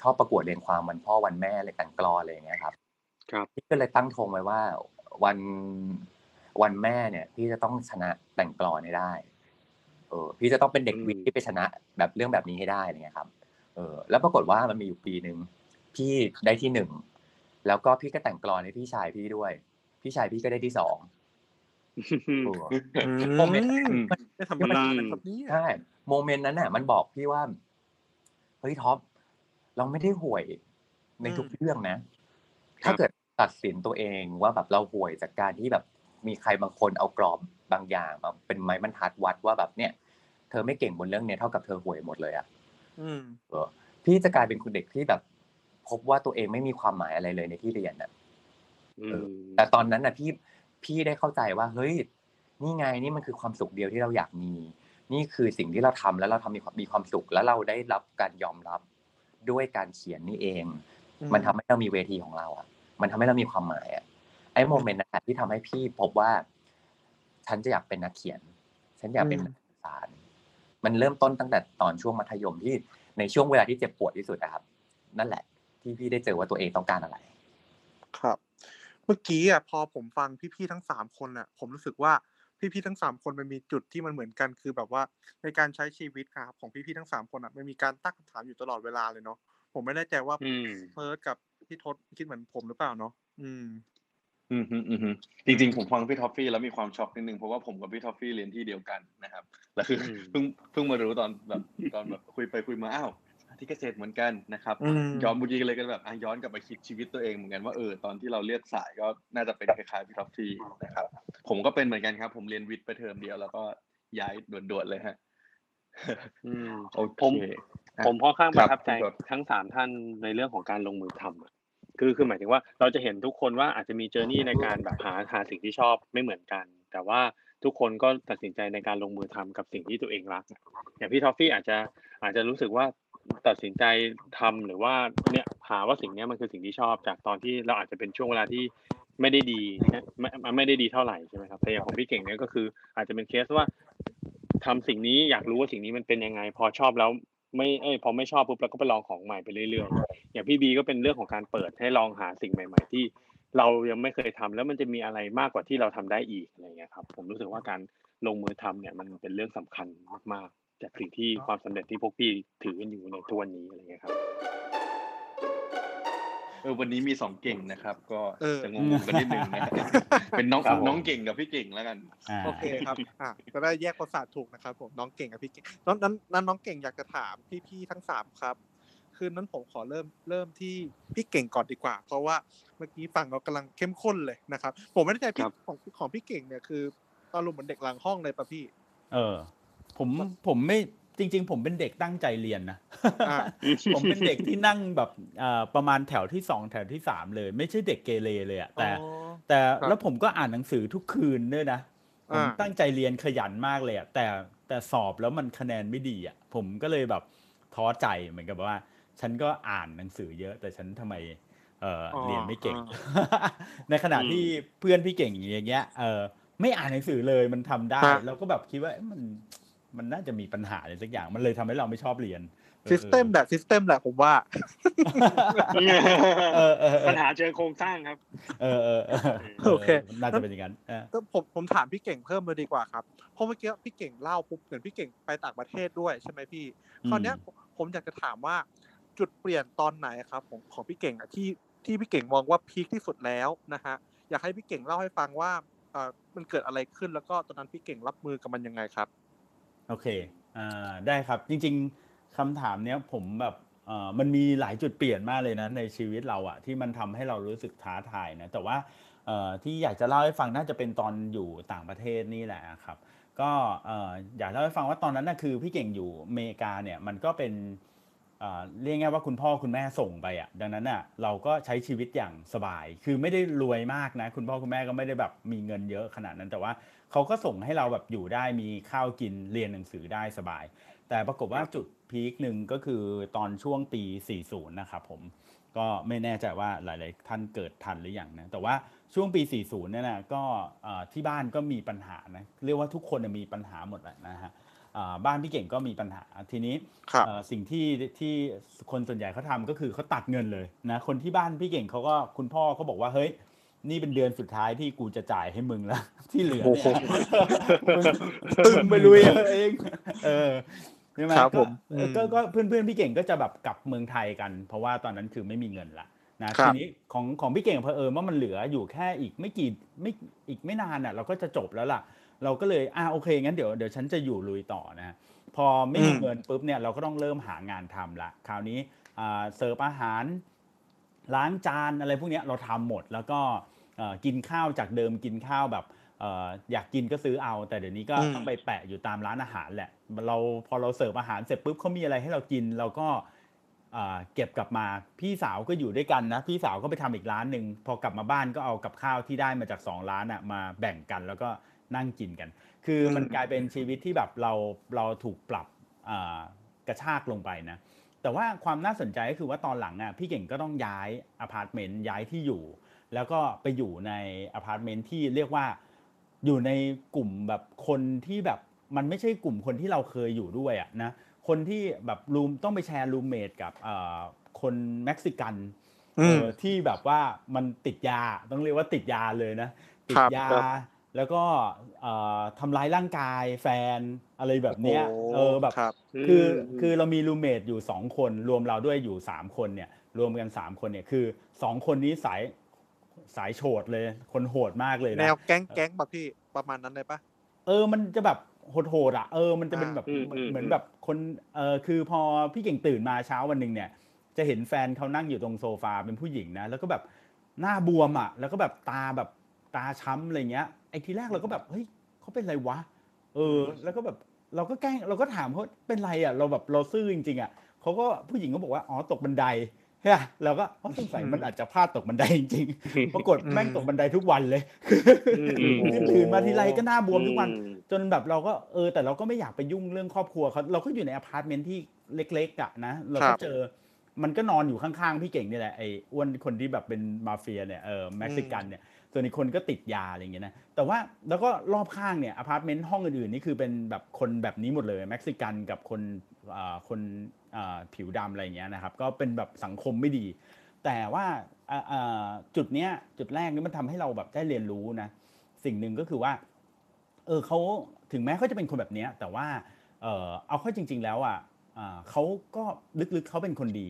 ชอบประกวดเรียนความวันพ่อวันแม่อะไรแต่งกลอนอะไรอย่างเงี้ยครับ ครับพี่ก็เลยตั้งธงไว้ว่า วันวันแม่เนี่ย พี่จะต้องชนะแต่งกลอนให้ได้ เออ พี่จะต้องเป็นเด็กอืมวิทย์ที่ไปชนะ แบบเรื่องแบบนี้ให้ได้อะไรเงี้ยครับ เออแล้วปรากฏว่ามันมีอยู่ปีหนึ่งพี่ได้ที่หนึ่งแล้วก็พี่ก็แต่งกลอนให้พี่ชายพี่ด้วย พี่ชายพี่ก็ได้ที่สองเออ moment อืมไม่ธรรมดานะครับเนี่ยใช่ moment นั้นน่ะ มันบอกพี่ว่าเฮ้ยท็อฟเราไม่ได้ห่วยในทุกเรื่องนะ ถ้าเกิดตัดสินตัวเองว่าแบบเราห่วยจากการที่แบบมีใครบางคนเอากรอบบางอย่างมาเป็นไม้บรรทัดวัดว่าแบบเนี่ย เธอไม่เก่งบนเรื่องเนี้ยเท่ากับเธอห่วยหมดเลยอะ อืมเออพี่จะกลายเป็นคนเด็กที่แบบ พบว่าตัวเองไม่มีความหมายอะไรเลยในที่เรียนน่ะอืมแต่ตอนนั้นน่ะพี่พี่ได้เข้าใจว่าเฮ้ยนี่ไงนี่มันคือความสุขเดียวที่เราอยากมี นี่คือสิ่งที่เราทำแล้วเราทำมีความมีความสุขแล้วเราได้รับการยอมรับด้วยการเขียนนี่เองอืมมันทำให้เรามีเวทีของเราอะ มันทำให้เรามีความหมายอะไอ้โมเมนต์นั้นนะที่ทำให้พี่พบว่า ฉันจะอยากเป็นนักเขียน ฉันอยากเป็นนักสื่อสาร มันเริ่มต้นตั้งแต่ตอนช่วงมัธยมที่ในช่วงเวลาที่เจ็บปวดที่สุดนะครับ นั่นแหละ ที่พี่ได้เจอว่าตัวเองต้องการอะไร ครับ เมื่อกี้อะพอผมฟังพี่ๆทั้งสามคนอะ ผมรู้สึกว่าพี่ๆทั้งสามคนมันมีจุดที่มันเหมือนกันคือแบบว่าในการใช้ชีวิตครับของพี่ๆทั้งสามคนอะมันมีการตั้งคำถามอยู่ตลอดเวลาเลยเนาะผมไม่แน่ใจว่าอืมเฟิร์สกับพี่ทศคิดเหมือนผมหรือเปล่าเนาะอืม อืมฮึอืมฮึจริงๆ ผมฟังพี่ท็อฟฟี่แล้วมีความช็อกนิดนึงเพราะว่าผมกับพี่ท็อฟฟี่เรียนที่เดียวกันนะครับแล้วคืออมเพิ่งเพิ่งมารู้ตอนแบบตอนแบบคุยไปคุยมาอ้าวที่เกษตรเหมือนกันนะครับอืมย้อนเมื่อกี้เลยกันแบบอะย้อนกลับไปคิดชีวิตตัวเองเหมือนกันว่าเออตอนที่เราเลือกสายก็น่าจะเป็นคล้ายๆพี่ท็อฟฟี่นะครับ ผมก็เป็นเหมือนกันครับ ผมเรียนวิทย์ไปเทอมเดียวแล้วก็ย้ายด่วนๆเลยฮะอืมโอเคผมอะผมค่อนข้างคปรับระทับใจคุณกดทั้งสามท่านในเรื่องของการลงมือทำอะ คือคือหมายถึงว่าเราจะเห็นทุกคนว่าอาจจะมี journey ในการแบบหาหาสิ่งที่ชอบไม่เหมือนกัน แต่ว่าทุกคนก็ตัดสินใจในการลงมือทำกับสิ่งที่ตัวเองรัก อย่างพี่ทอฟฟี่อาจจะอาจจะรู้สึกว่าตัดสินใจทำหรือว่าเนี่ยหาว่าสิ่งนี้มันคือสิ่งที่ชอบจากตอนที่เราอาจจะเป็นช่วงเวลาที่ไม่ได้ดีนะไม่ไม่ได้ดีเท่าไหร่ใช่ไหมครับแต่อย่างของพี่เก่งเนี่ยก็คืออาจจะเป็นเคสว่าทำสิ่งนี้อยากรู้ว่าสิ่งนี้มันเป็นยังไง พอชอบแล้ว ไม่เอ้ยพอไม่ชอบปุ๊บเราก็ไปลองของใหม่ไปเรื่อยๆอย่างพี่บีก็เป็นเรื่องของการเปิดให้ลองหาสิ่งใหม่ ๆ ที่เรายังไม่เคยทำแล้วมันจะมีอะไรมากกว่าที่เราทำได้อีกอะไรเงี้ยครับ ผมรู้สึกว่าการลงมือทำเนี่ยมันเป็นเรื่องสำคัญมากๆ จากสิ่งที่ความสำเร็จที่พวกพี่ถือกันอยู่ในทุกวันนี้อะไรเงี้ยครับ เออวันนี้มีสองเก่งนะครับ ก็เออจะงงๆกันนิดนึงนะเป็นน้องครับผมน้องเก่งกับพี่เก่งแล้วกันอ่าโอเคครับอะจะได้แยกประสาทถูกนะครับ ผมน้องเก่งกับพี่เก่งนั้นนั้นนั้นน้องเก่งอยากจะถามพี่ๆทั้งสามครับคือนั้นผมขอเริ่มเริ่มที่พี่เก่งก่อนดีกว่า เพราะว่าเมื่อกี้ฟังเรากำลังเข้มข้นเลยนะครับ ผมไม่แน่ใจพี่ครับของของพี่เก่งเนี่ยคือตอนรมณ์เหมือนเด็กหลังห้องเลยป่ะพี่ เออ ผมผมไม่ จริง ๆ ผมเป็นเด็กตั้งใจเรียนนะอ่าผมเป็นเด็กที่นั่งแบบอ่าประมาณแถวที่สองแถวที่สามเลย ไม่ใช่เด็กเกเรเลยอะแต่อ๋อแต่ครับแล้วผมก็อ่านหนังสือทุกคืนด้วยนะผมอ่าตั้งใจเรียนขยันมากเลยอะแต่แต่สอบแล้วมันคะแนนไม่ดีอะผมก็เลยแบบท้อใจเหมือนกับว่า ฉันก็อ่านหนังสือเยอะ แต่ฉันทำไมเออออเรียนไม่เก่งอ่าในขณะที่เพื่อนพี่เก่งอย่างเงี้ยเออไม่อ่านหนังสือเลยมันทำได้ฮะเราก็แบบคิดว่าเอ๊ะมัน มันน่าจะมีปัญหาอะไรสักอย่างมันเลยทำให้เราไม่ชอบเรียนอ๋อ system แหละ system แหละผมว่าเออเออเอปัญหาเชิงโครงสร้างครับเออเออเออโอเคน่าจะเป็นอย่างนั้นเออก็ผมผมถามพี่เก่งเพิ่มเลยดีกว่าครับเพราะเมื่อกี้พี่เก่งเล่าปุ๊บเหมือนพี่เก่งไปต่างประเทศด้วยใช่ไหมพี่คราวเนี้ยผมผมอยากจะถามว่าจุดเปลี่ยนตอนไหนครับของของพี่เก่งอะที่ที่พี่เก่งมองว่า peak ที่สุดแล้วนะฮะอยากให้พี่เก่งเล่าให้ฟังว่าเอ่อมันเกิดอะไรขึ้นแล้วก็ตอนนั้นพี่เก่งรับมือกับมันยังไงครับ โอเคอ่าได้ครับจริง ๆคำถามเนี้ยผมแบบเอ่อมันมีหลายจุดเปลี่ยนมากเลยนะในชีวิตเราอะที่มันทำให้เรารู้สึกท้าทายนะแต่ว่าเอ่อที่อยากจะเล่าให้ฟังน่าจะเป็นตอนอยู่ต่างประเทศนี่แหละครับ ก็เอ่ออยากเล่าให้ฟังว่าตอนนั้นนะคือพี่เก่งอยู่อเมริกาเนี่ยมันก็เป็นเอ่อเรียกง่ายว่าคุณพ่อคุณแม่ส่งไปอะดังนั้นอะเราก็ใช้ชีวิตอย่างสบาย คือไม่ได้รวยมากนะ คุณพ่อคุณแม่ก็ไม่ได้แบบมีเงินเยอะขนาดนั้นแต่ว่า เขาก็ส่งให้เราแบบอยู่ได้มีข้าวกินเรียนหนังสือได้สบาย แต่ปรากฏว่าจุดพีคหนึ่งก็คือตอนช่วงปี 40 นะครับผมก็ไม่แน่ใจว่าหลาย ๆ ท่านเกิดทันหรือยังนะแต่ว่าช่วงปี 40 เนี่ยนะก็เอ่อที่บ้านก็มีปัญหานะเรียกว่าทุกคนน่ะมีปัญหาหมดแหละนะฮะอ่าบ้านพี่เก่งก็มีปัญหาทีนี้ครับเอ่อสิ่งที่ที่คนส่วนใหญ่เขาทำก็คือเขาตัดเงินเลยนะคนที่บ้านพี่เก่งเขาก็คุณพ่อเขาบอกว่าเฮ้ย นี่เป็นเดือนสุดท้ายที่กูจะจ่ายให้มึงแล้ว ที่เหลือโอ้เนี่ยโหมึงตึงไปลุยเอาเอง เออใช่ไหมครับก็ผมเอออืมก็ก็เพื่อนเพื่อนๆพี่เก่งก็จะแบบกลับเมืองไทยกัน เพราะว่าตอนนั้นคือไม่มีเงินละนะครับทีนี้ของของพี่เก่งเพอเอิญว่ามันเหลืออยู่แค่อีกไม่กี่ไม่อีกไม่นานอะ เราก็จะจบแล้วล่ะ เราก็เลยอ่าโอเคงั้นเดี๋ยวเดี๋ยวฉันจะอยู่ลุยต่อนะพอไม่มีอืมเงินปุ๊บเนี่ยเราก็ต้องเริ่มหางานทำละคราวนี้อ่าเสิร์ฟอาหาร ล้างจานอะไรพวกเนี้ยเราทำหมด แล้วก็เอ่อกินข้าวจากเดิมกินข้าวแบบเอ่ออยากกินก็ซื้อเอา แต่เดี๋ยวนี้ก็อืมต้องไปแปะอยู่ตามร้านอาหารแหละ เราพอเราเสิร์ฟอาหารเสร็จปุ๊บเขามีอะไรให้เรากินเราก็เอ่อเก็บกลับมาพี่สาวก็อยู่ด้วยกันนะ พี่สาวก็ไปทำอีกร้านหนึ่งพอกลับมาบ้านก็เอากับข้าวที่ได้มาจากสองร้านอะมาแบ่งกันแล้วก็นั่งกินกัน คือมันอืมกลายเป็นชีวิตที่แบบเราเราถูกปรับอ่ากระชากลงไปนะ แต่ว่าความน่าสนใจก็คือว่าตอนหลังอะพี่เก่งก็ต้องย้ายอพาร์ตเมนต์ย้ายที่อยู่ แล้วก็ไปอยู่ในอพาร์ตเมนต์ที่เรียกว่าอยู่ในกลุ่มแบบคนที่แบบมันไม่ใช่กลุ่มคนที่เราเคยอยู่ด้วยอะนะคนที่แบบ room ต้องไปแชร์ roommate กับเอ่อคนเม็กซิกันอืมเออที่แบบว่ามันติดยาต้องเรียกว่าติดยาเลยนะ ติคดรับยาครับ แล้วก็เอ่อทำร้ายร่างกายแฟนอะไรแบบเนี้ยโอ้เออแบบครับคือมคือเรามีรูเมทอยู่สองคนรวมเราด้วยอยู่สามคนเนี่ยรวมกันสามคนเนี่ยคือสองคนนี้สายสายโฉดเลย คนโหดมากเลยแนนะวแก๊งแก๊งป่ะพี่ประมาณนั้นเลยปะเออมันจะแบบโหดๆอะเออมันจะเป็นแบบอืมเหมือนอืมเหมือนแบบคนเออคือพอพี่เก่งตื่นมาเช้าวันหนึ่งเนี่ย จะเห็นแฟนเขานั่งอยู่ตรงโซฟาเป็นผู้หญิงนะแล้วก็แบบหน้าบวมอะ แล้วก็แบบตาแบบตาช้ำอะไรเงี้ย ไอ้ทีแรกเราก็แบบเฮ้ยเขาเป็นไรวะ เออ แล้วก็แบบเราก็แกล้งเราก็ถามเขาเป็นไรอะ เราแบบเราซื่อจริงๆอะเขาก็ผู้หญิงก็บอกว่าอ๋อตกบันไดใช่ปะเราก็อ๋อสงสัยมันอาจจะพลาดตกบันไดจริงๆปรากฏแม่งตกบันไดทุกวันเลยอืมอืมคือตื่นมาทีไรก็หน้าบวมทุกวันอืมจนแบบเราก็เออ แต่เราก็ไม่อยากไปยุ่งเรื่องครอบครัวเขาเราก็อยู่ในอพาร์ตเมนต์ที่เล็กๆอะนะเราครัก็บเจอมันก็นอนอยู่ข้างๆพี่เก่งนี่แหละไอ้อ้วนคนที่แบบเป็นมาเฟียเนี่ยเออเม็กซิกันเนี่ย ส่วนอีกคนก็ติดยาอะไรอย่างเงี้ยนะแต่ว่าแล้วก็รอบข้างเนี่ยอพาร์ตเมนต์ห้องอื่นๆนี่คือเป็นแบบคนแบบนี้หมดเลยเม็กซิกันกับคนคนผิวดำอะไรอย่างเงี้ยนะครับก็เป็นแบบสังคมไม่ดี แต่ว่าจุดเนี้ยจุดแรกนี่มันทำให้เราแบบได้เรียนรู้นะสิ่งหนึ่งก็คือว่าเออเขาถึงแม้เขาจะเป็นคนแบบนี้แต่ว่าเออเอาเข้าจริง ๆ แล้วอะเขาก็ลึกๆเขาเป็นคนดี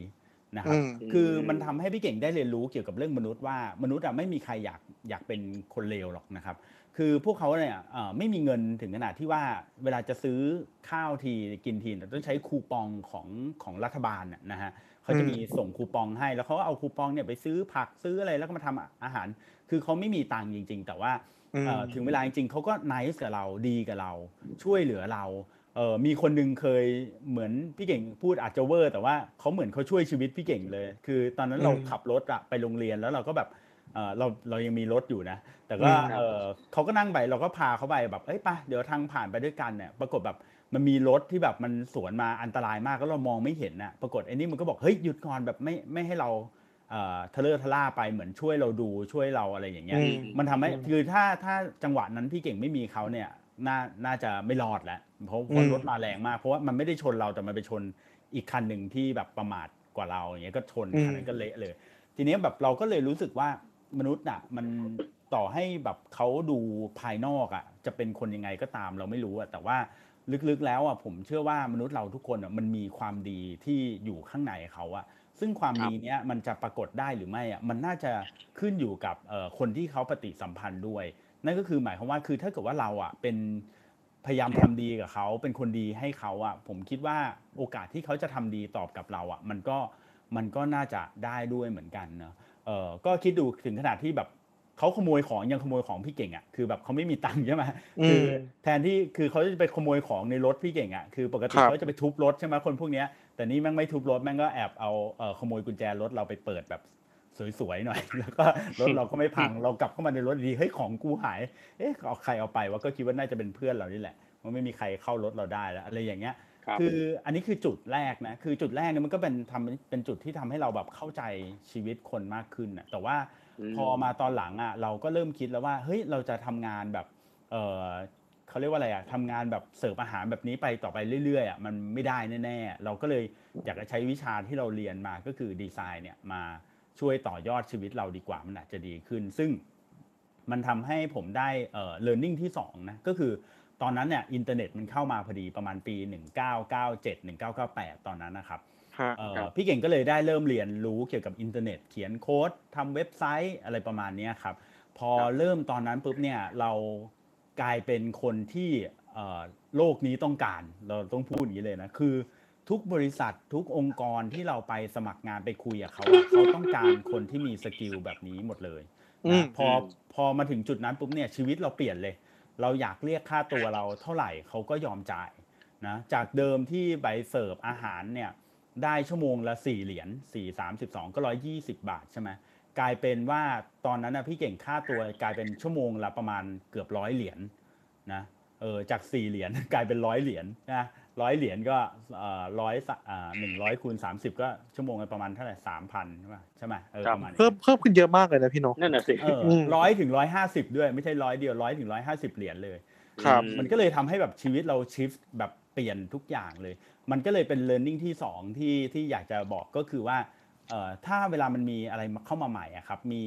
นะครับอืมคือมันทำให้พี่เก่งได้เรียนรู้เกี่ยวกับเรื่องมนุษย์ว่ามนุษย์อะไม่มีใครอยากอยากเป็นคนเลวหรอกนะครับ คือพวกเขาเนี่ยเอ่อไม่มีเงินถึงขนาดที่ว่าเวลาจะซื้อข้าวทีกินทีเนี่ยต้องใช้คูปองของของรัฐบาลน่ะนะฮะเขาจะมีส่งคูปองให้ แล้วเขาก็เอาคูปองเนี่ยไปซื้อผักซื้ออะไรแล้วก็มาทำอาหาร คือเขาไม่มีตังค์จริง ๆ แต่ว่าอืมเอ่อถึงเวลาจริงๆเขาก็ไนส์กับเราดีกับเรา ช่วยเหลือเรา เออมีคนหนึงเคยเหมือนพี่เก่งพูดอาจจะเวอร์ แต่ว่าเขาเหมือนเขาช่วยชีวิตพี่เก่งเลย คือตอนนั้นเราอืมขับรถอะไปโรงเรียนแล้วเราก็แบบเออเราเรายังมีรถอยู่นะ แต่ก็อืมเออเขาก็นั่งไปเราก็พาเขาไปแบบเอ้ยไปเดี๋ยวทางผ่านไปด้วยกันเนี่ยปรากฏแบบมันมีรถที่แบบมันสวนมาอันตรายมากแล้วเรามองไม่เห็นน่ะปรากฏไอ้นี่มันก็บอกเฮ้ยหยุดก่อนแบบไม่ไม่ให้เราเอ่อทะเลอะทะล่าไปเหมือนช่วยเราดูช่วยเราอะไรอย่างเงี้ยอืมมันทำให้คือถ้าถ้าจังหวะนั้นพี่เก่งไม่มีเขาเนี่ย น่าน่าจะไม่รอดแล้วเพราะเพราะอืมรถมาแรงมากเพราะว่ามันไม่ได้ชนเราแต่มันไปชนอีกคันหนึ่งที่แบบประมาทกว่าเราอย่างเงี้ยก็ชนคันนั้นก็เละเลย ทีนี้แบบเราก็เลยรู้สึกว่ามนุษย์อะมันต่อให้แบบเขาดูภายนอกอะ จะเป็นคนยังไงก็ตามเราไม่รู้อะแต่ว่าลึกๆแล้วอะผมเชื่อว่ามนุษย์เราทุกคนอะมันมีความดีที่อยู่ข้างในเขาอะซึ่งความดีเนี้ยมันจะปรากฏได้หรือไม่อะมันน่าจะขึ้นอยู่กับเอ่อคนที่เขาปฏิสัมพันธ์ด้วย นั่นก็คือหมายความว่าคือถ้าเกิดว่าเราอะเป็นพยายามทำดีกับเขาเป็นคนดีให้เขาอะผมคิดว่าโอกาสที่เขาจะทำดีตอบกับเราอะมันก็มันก็น่าจะได้ด้วยเหมือนกันเนอะเออก็คิดดูถึงขนาดที่แบบเขาขโมยของยังขโมยของพี่เก่งอะคือแบบเขาไม่มีตังค์ใช่ไหมอืมคือแทนที่คือเขาจะไปขโมยของในรถพี่เก่งอะคือปกติครับเขาจะไปทุบรถใช่ไหมคนพวกเนี้ยแต่นี่แม่งไม่ทุบรถแม่งก็แอบเอาเออขโมยกุญแจรถเราไปเปิดแบบ สวยๆหน่อย แล้วก็รถเราก็ไม่พังเรากลับเข้ามาในรถดีเฮ้ยของกูหาย เอ๊ะเอาใครเอาไปวะก็คิดว่าน่าจะเป็นเพื่อนเรานี่แหละมันไม่มีใครเข้ารถเราได้แล้วอะไรอย่างเงี้ยครับคืออันนี้คือจุดแรกนะคือจุดแรกเนี่ยมันก็เป็นทำเป็นจุดที่ทำให้เราแบบเข้าใจชีวิตคนมากขึ้นนะแต่ว่าอืมพอมาตอนหลังอะเราก็เริ่มคิดแล้วว่าเฮ้ยเราจะทำงานแบบเออเขาเรียกว่าอะไรอะทำงานแบบเสิร์ฟอาหารแบบนี้ไปต่อไปเรื่อยๆอะมันไม่ได้แน่ๆเราก็เลยอยากจะใช้วิชาที่เราเรียนมาก็คือดีไซน์เนี่ยมา ช่วยต่อยอดชีวิตเราดีกว่ามันอาจจะดีขึ้น ซึ่งมันทำให้ผมได้เอ่อ learning ที่สองนะก็คือตอนนั้นเนี่ยอินเทอร์เน็ตมันเข้ามาพอดีประมาณปี 1997 1998 ตอนนั้นนะครับฮะเอ่อครับพี่เก่งก็เลยได้เริ่มเรียนรู้เกี่ยวกับอินเทอร์เน็ต เขียนโค้ดทำเว็บไซต์อะไรประมาณเนี้ยครับ พอเริ่มตอนนั้นปุ๊บเนี่ยเรากลายเป็นคนที่เอ่อโลกนี้ต้องการ เราต้องพูดอย่างนี้เลยนะ คือ ทุกบริษัททุกองค์กรที่เราไปสมัครงานไปคุยกับเขาอะเขาต้องการคนที่มีสกิลแบบนี้หมดเลยอืมนะพอพอมาถึงจุดนั้นปุ๊บเนี่ยชีวิตเราเปลี่ยนเลย เราอยากเรียกค่าตัวเราเท่าไหร่เขาก็ยอมจ่ายนะจากเดิมที่ใบเสิร์ฟอาหารเนี่ยได้ชั่วโมงละ4เหรียญ4 32 ก็ 120 บาทใช่ไหมกลายเป็นว่าตอนนั้นนะพี่เก่งค่าตัวกลายเป็นชั่วโมงละประมาณเกือบร้อยเหรียญนะเออจาก4เหรียญกลายเป็นร้อยเหรียญนะ ร้อยเหรียญก็ร้อยอ่าหนึ่งร้อยคูณสามสิบก็ชั่วโมงละประมาณเท่าไหร่สามพันใช่ไหมใช่ไหมเออครับประมาณนี้เพิ่มเพิ่มขึ้นเยอะมากเลยนะพี่นกนั่นน่ะสิเอออืมร้อยถึงร้อยห้าสิบด้วยไม่ใช่ร้อยเดียวร้อยถึงร้อยห้าสิบเหรียญเลยครับมันก็เลยทำให้แบบชีวิตเราชิฟแบบเปลี่ยนทุกอย่างเลย มันก็เลยเป็น learning ที่สองที่ที่อยากจะบอกก็คือว่าเอ่อถ้าเวลามันมีอะไรมาเข้ามาใหม่อะครับมี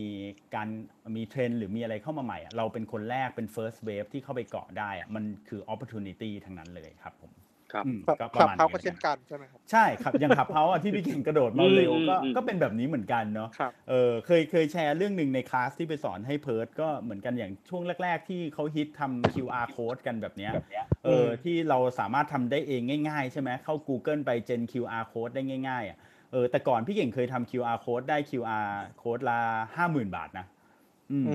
การมีเทรนด์หรือมีอะไรเข้ามาใหม่อะเราเป็นคนแรกเป็น first wave ที่เข้าไปเกาะได้อะมันคือ opportunity ทั้งนั้นเลยครับผม ครับอืมขับก็ปขัระบมาณเขานี้ก็เช่นกันใช่ไหมครับใช่ครับอย่างขับเฮาอะที่พี่เก่งกระโดดมาเร็วก็อืมอืมก็เป็นแบบนี้เหมือนกันเนาะครับเออเคยเคยแชร์เรื่องหนึ่งในคลาสที่ไปสอนให้เพิร์ดก็เหมือนกันอย่างช่วงแรก ๆ ที่เขาฮิตทำ QR code กันแบบเนี้ยเออที่เราสามารถทำได้เองง่ายๆ ใช่ไหมเข้า Google ไปเจน QR code ได้ง่ายๆอะเออแต่ก่อนพี่เก่งเคยทำ QR code ได้ QR code ละห้าหมื่นบาทนะอืม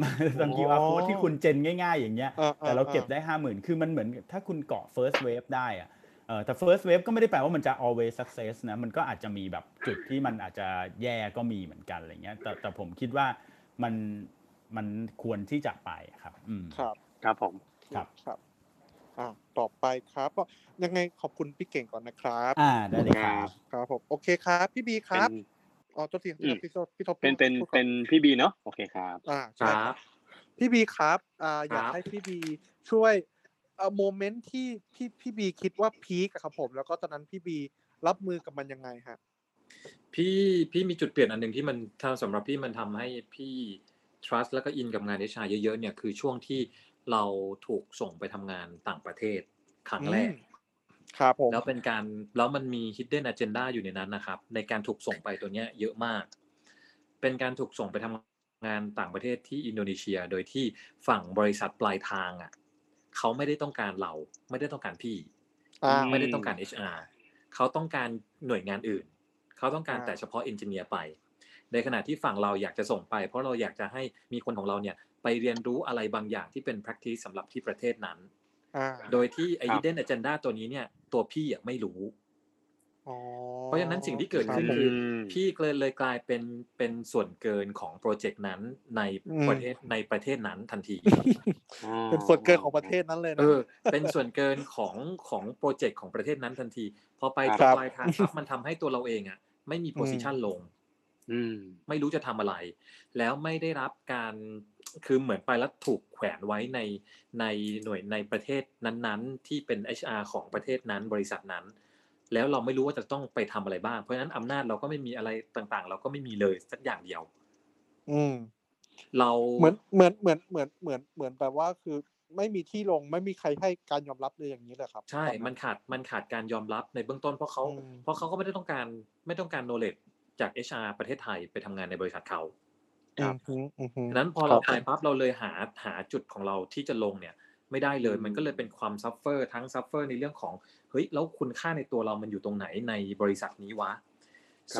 อืมทำทำ QR code ที่คุณเจนง่ายๆ อย่างเงี้ยเออเออแต่เราเก็บเออได้ห้าหมื่นคือมันเหมือนถ้าคุณเกาะ first wave ได้อะเออแต่ first wave ก็ไม่ได้แปลว่ามันจะ always success นะ มันก็อาจจะมีแบบจุดที่มันอาจจะแย่ก็มีเหมือนกันอะไรเงี้ย แต่แต่ผมคิดว่ามันมันควรที่จะไปครับ อืมครับ ครับผม ครับครับอ่าต่อไปครับก็ยังไงขอบคุณพี่เก่งก่อนนะครับ อ่าได้เลยครับ ครับผม โอเคครับ พี่บีคเป็รับน อ๋อตัวทีอืมพี่โทษพี่ท็อปเป็นเป็นพูดก่อเป็นพี่บีเนาะโอเคครับ อ่าใช่ครับพี่บีครับอ่าอยากครับให้พี่บีช่วยเอ่อโมเมนต์ที่พี่พี่บีคิดว่าพีคอะครับผมแล้วก็ตอนนั้นพี่บีรับมือกับมันยังไงฮะพี่พี่มีจุดเปลี่ยนอันหนึ่งที่มันถ้าสำหรับพี่มันทำให้พี่ trust แล้วก็อินกับงาน HR เยอะๆเนี่ยคือช่วงที่เราถูกส่งไปทำงานต่างประเทศครั้งแรกอืม ครับผมแล้วเป็นการแล้วมันมี hidden agenda อยู่ในนั้นนะครับ ในการถูกส่งไปตัวเนี้ยเยอะมาก เป็นการถูกส่งไปทำงานต่างประเทศที่อินโดนีเซีย โดยที่ฝั่งบริษัทปลายทางอะเขาไม่ได้ต้องการเรา ไม่ได้ต้องการพี่อ่าไม่ได้ต้องการ HR เขาต้องการหน่วยงานอื่น เขาต้องการอ่าแต่เฉพาะเอนจิเนียร์ไป ในขณะที่ฝั่งเราอยากจะส่งไป เพราะเราอยากจะให้มีคนของเราเนี่ยไปเรียนรู้อะไรบางอย่างที่เป็น practice สำหรับที่ประเทศนั้นอ่า โดยที่ไอ้ครับ hidden agenda ตัวนี้เนี่ย ตัวพี่อะไม่รู้อ๋อเพราะฉะนั้นสิ่งที่เกิดขึ้นรับผมคือพี่เลยเลยกลายเป็นเป็นส่วนเกินของโปรเจกต์นั้นในอืมประเทศในประเทศนั้นทันทีอ๋อเป็นส่วนเกินของประเทศนั้นเลยเอนะอเป็นส่วนเกินของของโปรเจกต์ของประเทศนั้นทันที พอไปคตรัรงบปลายทางปั๊บมันทำให้ตัวเราเองอะ ไม่มีโพสิชันลงอืม ไม่รู้จะทำอะไร แล้วไม่ได้รับการคือเหมือนไปแล้วถูกแขวนไว้ในในหน่วยในประเทศนั้นๆ ที่เป็น HR ของประเทศนั้นบริษัทนั้น แล้วเราไม่รู้ว่าจะต้องไปทำอะไรบ้าง เพราะฉะนั้นอำนาจเราก็ไม่มีอะไรต่างๆ เราก็ไม่มีเลยสักอย่างเดียว อืม เราเหมือนเหมือนเหมือนเหมือนเหมือนเหมือนแบบว่าคือไม่มีที่ลงไม่มีใครให้การยอมรับเลยอย่างนี้เลยครับ ใช่ตอนมันขาดมันขาดการยอมรับในเบื้องต้นเพราะเขาอืมเพราะเขาก็ไม่ได้ต้องการไม่ต้องการ knowledge จาก HR ประเทศไทยไปทำงานในบริษัทเขาครับอืมอืมอืมฉะนั้นพอเราคไปบปั๊บเราเลยหาหาจุดของเราที่จะลงเนี่ย ไม่ได้เลยอืมมันก็เลยเป็นความ suffer ทั้ง suffer ในเรื่องของเฮ้ยแล้วคุณค่าในตัวเรามันอยู่ตรงไหนในบริษัทนี้วะ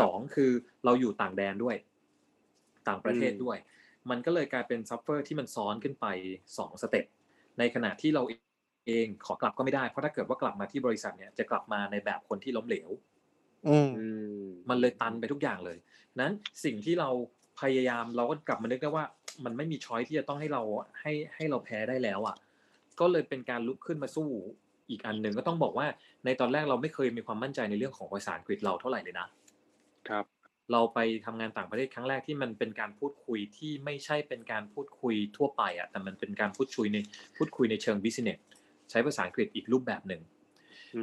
สองคือเราอยู่ต่างแดนด้วย ต่างประเทศด้วย มันก็เลยกลายเป็น suffer ที่มันซ้อนขึ้นไปสอง step ในขณะที่เราเองขอกลับก็ไม่ได้เพราะถ้าเกิดว่ากลับมาที่บริษัทเนี่ยจะกลับมาในแบบคนที่ล้มเหลวอื มอืมมันเลยตันไปทุกอย่างเลย นั้นสิ่งที่เราพยายามเราก็กลับมานึกได้ว่า มันไม่มี choice ที่จะต้องให้เราให้ให้เราแพ้ได้แล้วอะ ก็เลยเป็นการลุกขึ้นมาสู้อีกอันหนึ่งก็ต้องบอกว่าในตอนแรกเราไม่เคยมีความมั่นใจในเรื่องของภาษาอังกฤษเราเท่าไหร่เลยนะครับ เราไปทำงานต่างประเทศครั้งแรกที่มันเป็นการพูดคุยที่ไม่ใช่เป็นการพูดคุยทั่วไปอะแต่มันเป็นการพูดคุยในพูดคุยในเชิงบิสเนสใช้ภาษาอังกฤษอีกรูปแบบหนึ่งอืม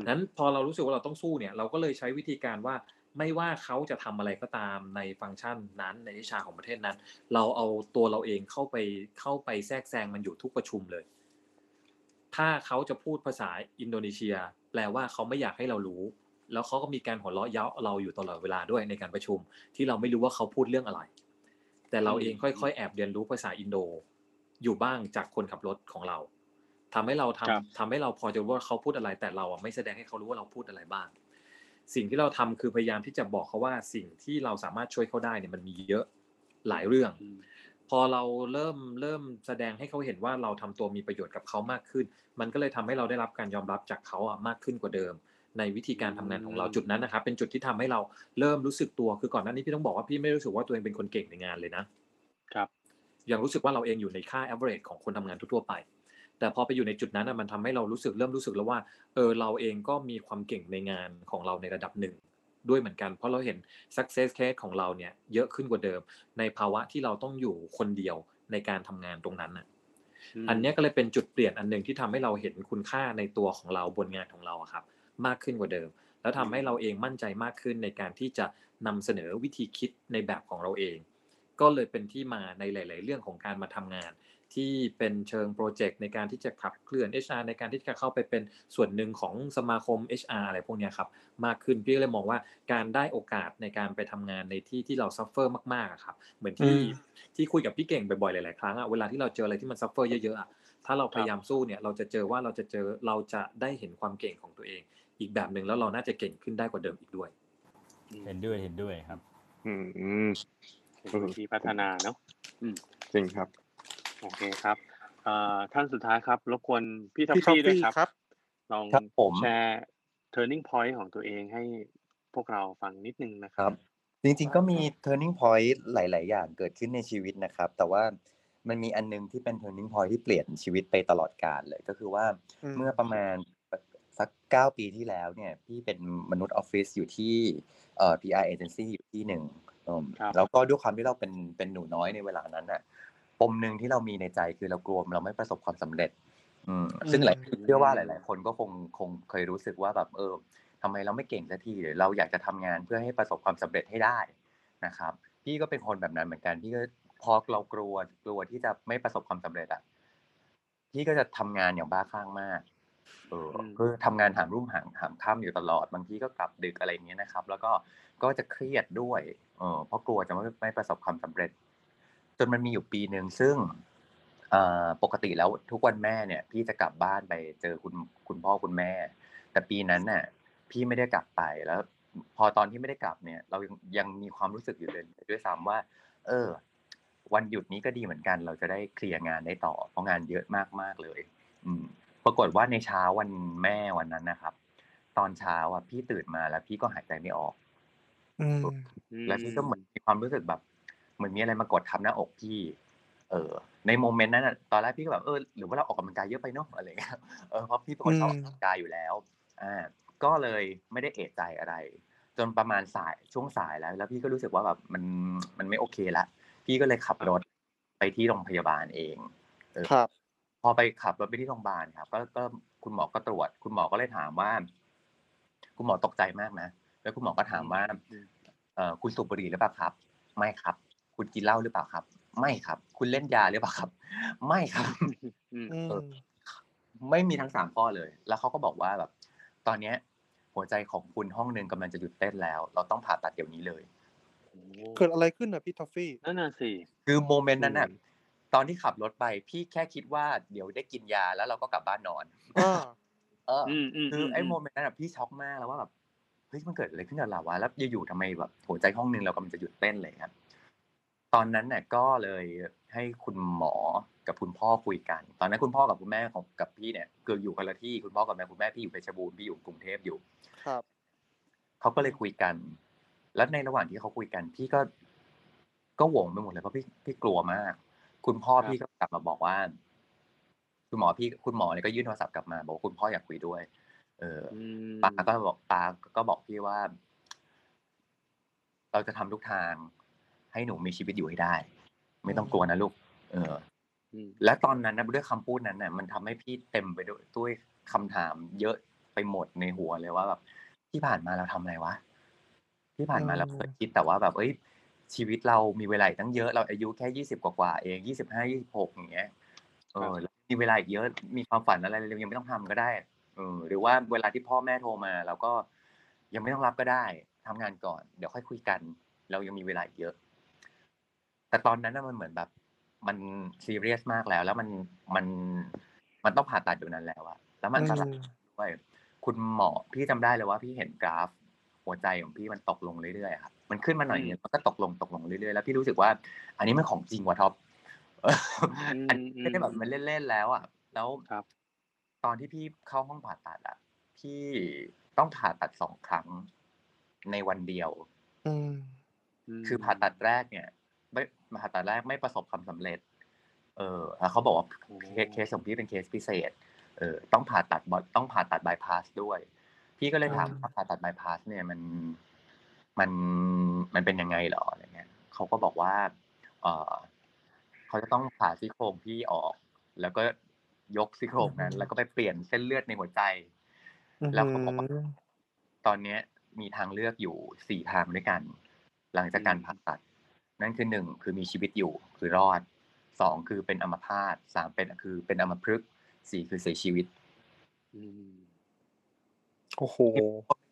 นั้นพอเรารู้สึกว่าเราต้องสู้เนี่ย เราก็เลยใช้วิธีการว่าไม่ว่าเขาจะทำอะไรก็ตามในฟังก์ชันนั้นในวิชาของประเทศนั้น เราเอาตัวเราเองเข้าไปเข้าไปแทรกแซงมันอยู่ทุกประชุมเลย ถ้าเขาจะพูดภาษาอินโดนีเซีย แปลว่าเขาไม่อยากให้เรารู้ แล้วเขาก็มีการหัวเราะเย้าเราอยู่ตลอดเวลาด้วยในการประชุม ที่เราไม่รู้ว่าเขาพูดเรื่องอะไร แต่เราเองค่อยๆ แอบเรียนรู้ภาษาอินโด อยู่บ้างจากคนขับรถของเรา ทำให้เราทำครับทำให้เราพอจะรู้ว่าเขาพูดอะไรแต่เราอะไม่แสดงให้เขารู้ว่าเราพูดอะไรบ้าง สิ่งที่เราทำคือพยายามที่จะบอกเขาว่าสิ่งที่เราสามารถช่วยเขาได้เนี่ยมันมีเยอะหลายเรื่องอืมพอเราเริ่มเริ่มแสดงให้เขาเห็นว่าเราทำตัวมีประโยชน์กับเขามากขึ้น มันก็เลยทำให้เราได้รับการยอมรับจากเขาอะมากขึ้นกว่าเดิม ในวิธีการทำงานของเราจุดนั้นนะครับ เป็นจุดที่ทำให้เราเริ่มรู้สึกตัวคือก่อนหน้านี้พี่ต้องบอกว่าพี่ไม่รู้สึกว่าตัวเองเป็นคนเก่งในงานเลยนะครับยังรู้สึกว่าเราเองอยู่ในค่า average ของคนทำงานทั่วๆไป แต่พอไปอยู่ในจุดนั้นอะมันทำให้เรารู้สึกเริ่มรู้สึกแล้วว่าเออเราเองก็มีความเก่งในงานของเราในระดับหนึ่งด้วยเหมือนกัน เพราะเราเห็น success case ของเราเนี่ยเยอะขึ้นกว่าเดิม ในภาวะที่เราต้องอยู่คนเดียวในการทำงานตรงนั้นน่ะมอันเนี้ยก็เลยเป็นจุดเปลี่ยนอันหนึ่งที่ทำให้เราเห็นคุณค่าในตัวของเราบนงานของเราอะครับ มากขึ้นกว่าเดิม แล้วทำให้เราเองมั่นใจมากขึ้นในการที่จะนำเสนอวิธีคิดในแบบของเราเอง ก็เลยเป็นที่มาในหลาย ๆ เรื่องของการมาทำงาน ที่เป็นเชิงโปรเจกต์ในการที่จะขับเคลื่อน HR ในการที่จะเข้าไปเป็นส่วนหนึ่งของสมาคม HR อะไรพวกเนี้ยครับมากขึ้นพี่ก็เลยมองว่าการได้โอกาสในการไปทำงานในที่ที่เรา suffer มากๆอะครับเหมือนที่อืมที่คุยกับพี่เก่งบ่อยๆหลายๆครั้งอะเวลาที่เราเจออะไรที่มัน suffer เยอะๆอะถ้าเราพยายามสู้เนี่ยเราจะเจอว่าเราจะเจอเราจะได้เห็นความเก่งของตัวเอง อีกแบบหนึ่งแล้วเราน่าจะเก่งขึ้นได้กว่าเดิมอีกด้วย เห็นด้วยเห็นด้วยครับ อืมเป็นวิธีพัฒนาเนาะจริงครับ โอเคครับเอ่อท่านสุดท้ายครับรบกวนพี่ทัฟพี่ท็อฟฟี่ด้วยฟี่ครับครับ ลองครับผมแชร์ turning point ของตัวเองให้พวกเราฟังนิดนึงนะคครัรับบจริงๆก็มี turning point หลาย ๆ อย่างเกิดขึ้นในชีวิตนะครับ แต่ว่ามันมีอันนึงที่เป็น turning point ที่เปลี่ยนชีวิตไปตลอดกาลเลยก็คือว่าอืมเมื่อประมาณสักเก้าปีที่แล้วเนี่ยพี่เป็นมนุษย์ออฟฟิศอยู่ที่เอ่อ PR agency อยู่ที่หนึ่งอืมครับแล้วก็ด้วยความที่เราเป็นเป็นหนูน้อยในเวลานั้นน่ะ ปมหนึ่งที่เรามีในใจคือเรากลัวเราไม่ประสบความสำเร็จ อืมซึ่งหลายเชื่อว่าหลาย ๆ คนก็คงคงเคยรู้สึกว่าแบบเออทำไมเราไม่เก่งสักทีหรือเราอยากจะทำงานเพื่อให้ประสบความสำเร็จให้ได้นะครับ พี่ก็เป็นคนแบบนั้นเหมือนกันพี่ก็พอเรากลัวกลัวที่จะไม่ประสบความสำเร็จอะพี่ก็จะทำงานอย่างบ้าคลั่งมาก เอออืมคือทำงานหามรุ่งหามหามค่ำอยู่ตลอดบางทีก็กลับดึกอะไรอย่างเงี้ยนะครับ แล้วก็ก็จะเครียดด้วย เออเพราะกลัวจะไม่ไม่ประสบความสำเร็จ จนมันมีอยู่ปีหนึ่งซึ่งเอ่อปกติแล้วทุกวันแม่เนี่ย พี่จะกลับบ้านไปเจอคุณคุณพ่อคุณแม่ แต่ปีนั้นน่ะ พี่ไม่ได้กลับไปแล้ว พอตอนที่ไม่ได้กลับเนี่ย เรายังยังมีความรู้สึกอยู่เลยด้วยซ้ำว่า เออ วันหยุดนี้ก็ดีเหมือนกัน เราจะได้เคลียร์งานได้ต่อเพราะงานเยอะมากมากๆเลย อืม ปรากฏว่าในเช้าวันแม่วันนั้นนะครับ ตอนเช้าอะพี่ตื่นมาแล้วพี่ก็หายใจไม่ออกอืมแล้วพี่ก็เหมือนมีความรู้สึกแบบ เหมือนมีอะไรมากดทับหน้าอกพี่ เออ ในโมเมนต์นั้นอะตอนแรกพี่ก็แบบเออหรือว่าเราออกกำลังกายเยอะไปเนาะอะไรเงี้ยเออเพราะพี่เป็นคนชอบออกกำลังกายอยู่แล้ว อ่า ก็เลยไม่ได้เอะใจอะไร จนประมาณสายช่วงสายแล้ว แล้วพี่ก็รู้สึกว่าแบบมันมันไม่โอเคละพี่ก็เลยขับรถไปที่โรงพยาบาลเองเออครับ พอไปขับรถไปที่โรงพยาบาลครับ ก็ก็คุณหมอก็ตรวจ คุณหมอก็เลยถามว่า คุณหมอตกใจมากนะแล้วคุณหมอก็ถามว่า เอ่อคุณสูบบุหรี่หรือเปล่าครับ ไม่ครับ คุณกินเหล้าหรือเปล่าครับ ไม่ครับ คุณเล่นยาหรือเปล่าครับ ไม่ครับอืมเออไม่มีทั้งสามข้อเลย แล้วเขาก็บอกว่าแบบ ตอนเนี้ย หัวใจของคุณห้องหนึ่งกำลังจะหยุดเต้นแล้ว เราต้องผ่าตัดเดี๋ยวนี้เลยเกิดอะไรขึ้นนะพี่ทอฟฟี่นั่นน่ะสิคือ moment นั้นน่ะอืมตอนที่ขับรถไปพี่แค่คิดว่าเดี๋ยวได้กินยาแล้วเราก็กลับบ้านนอนอ่าเออออืมอืมคือไอ้ moment นั้นอะพี่ช็อกมากแล้วว่าแบบเฮ้ยมันเกิดอะไรขึ้นกับเราวะแล้วอยู่ๆทำไมแบบหัวใจห้องนึงเรากำลังจะหยุดเต้นเลยครับ ตอนนั้นเนี่ยก็เลยให้คุณหมอกับคุณพ่อคุยกัน ตอนนั้นคุณพ่อกับคุณแม่ของกับพี่เนี่ยคืออยู่คนละที่คุณพ่อกับแม่คุณแม่พี่อยู่เพชรบูรณ์พี่อยู่กรุงเทพอยู่ ครับเขาก็เลยคุยกัน แล้วในระหว่างที่เขาคุยกัน พี่ก็ ก็หวงไปหมดเลยเพราะพี่พี่กลัวมาก คุณพ่อครับพี่ก็กลับมาบอกว่า คุณหมอพี่คุณหมอเนี่ยก็ยื่นโทรศัพท์กลับมา บอกว่าคุณพ่ออยากคุยด้วย เอออืมป้าก็บอกป้าก็บอกพี่ว่า เราจะทำทุกทาง ให้หนูมีชีวิตอยู่ให้ได้ ไม่ต้องกลัวนะลูก เอออืมและตอนนั้นนะด้วยคำพูดนั้นน่ะ มันทำให้พี่เต็มไปด้วยด้วยคำถาม เยอะไปหมดในหัวเลยว่าแบบที่ผ่านมาเราทำอะไรวะที่ผ่านมาอืมเราเคยคิดแต่ว่าแบบเอ้ย ชีวิตเรามีเวลาอีกตั้งเยอะเราอายุแค่ยี่สิบกว่าๆเองยี่สิบห้ายี่สิบหกอย่างเงี้ยเออแล้วมีเวลาอีกเยอะมีความฝันอะไรเรายังไม่ต้องทำก็ได้เออหรือว่าเวลาที่พ่อแม่โทรมาเราก็ยังไม่ต้องรับก็ได้ทำงานก่อน เดี๋ยวค่อยคุยกัน เรายังมีเวลาอีกเยอะ แต่ตอนนั้นน่ะมันเหมือนแบบ มันซีเรียสมากแล้ว แล้วมันมันมันต้องผ่าตัดอยู่นั้นแล้วอะแล้วมันอันตรายอืมด้วยคุณหมอพี่จำได้เลยว่าพี่เห็นกราฟ หัวใจของพี่มันตกลงเรื่อยๆครับมันขึ้นมาหน่อยนึงมันก็ตกลงตกลงเรื่อยๆแล้วพี่รู้สึกว่า อันนี้มันของจริงว่ะท็อปเอออันนี้ไม่ได้แบบมันเล่นๆแล้วอะ แล้วครับ ตอนที่พี่เข้าห้องผ่าตัดอะ พี่ต้องผ่าตัดสองครั้งในวันเดียวอืมคือผ่าตัดแรกเนี่ยไม่ผ่าตัดแรกไม่ประสบความสำเร็จ เออแล้วเขาบอกว่าเคสเคสของพี่เป็นเคสพิเศษ เออต้องผ่าตัดบอต้องผ่าตัดบายพาสด้วย พี่ก็เลยถามอืมว่าผ่าตัดบายพาสเนี่ยมันมันมันเป็นยังไงเหรออะไรเงี้ยเขาก็บอกว่า เออเขาจะต้องผ่าซี่โครงพี่ออก แล้วก็ยกซี่โครงนั้น แล้วก็ไปเปลี่ยนเส้นเลือดในหัวใจ แล้วเขาบอกว่าอืมตอนเนี้ยมีทางเลือกอยู่สี่ทางด้วยกัน หลังจากการผ่าตัด นั่นคือหนึ่งคือมีชีวิตอยู่คือรอดสองคือเป็นอัมพาตสามเป็นคือเป็นอัมพฤกษ์สี่คือเสียชีวิตโอ้โห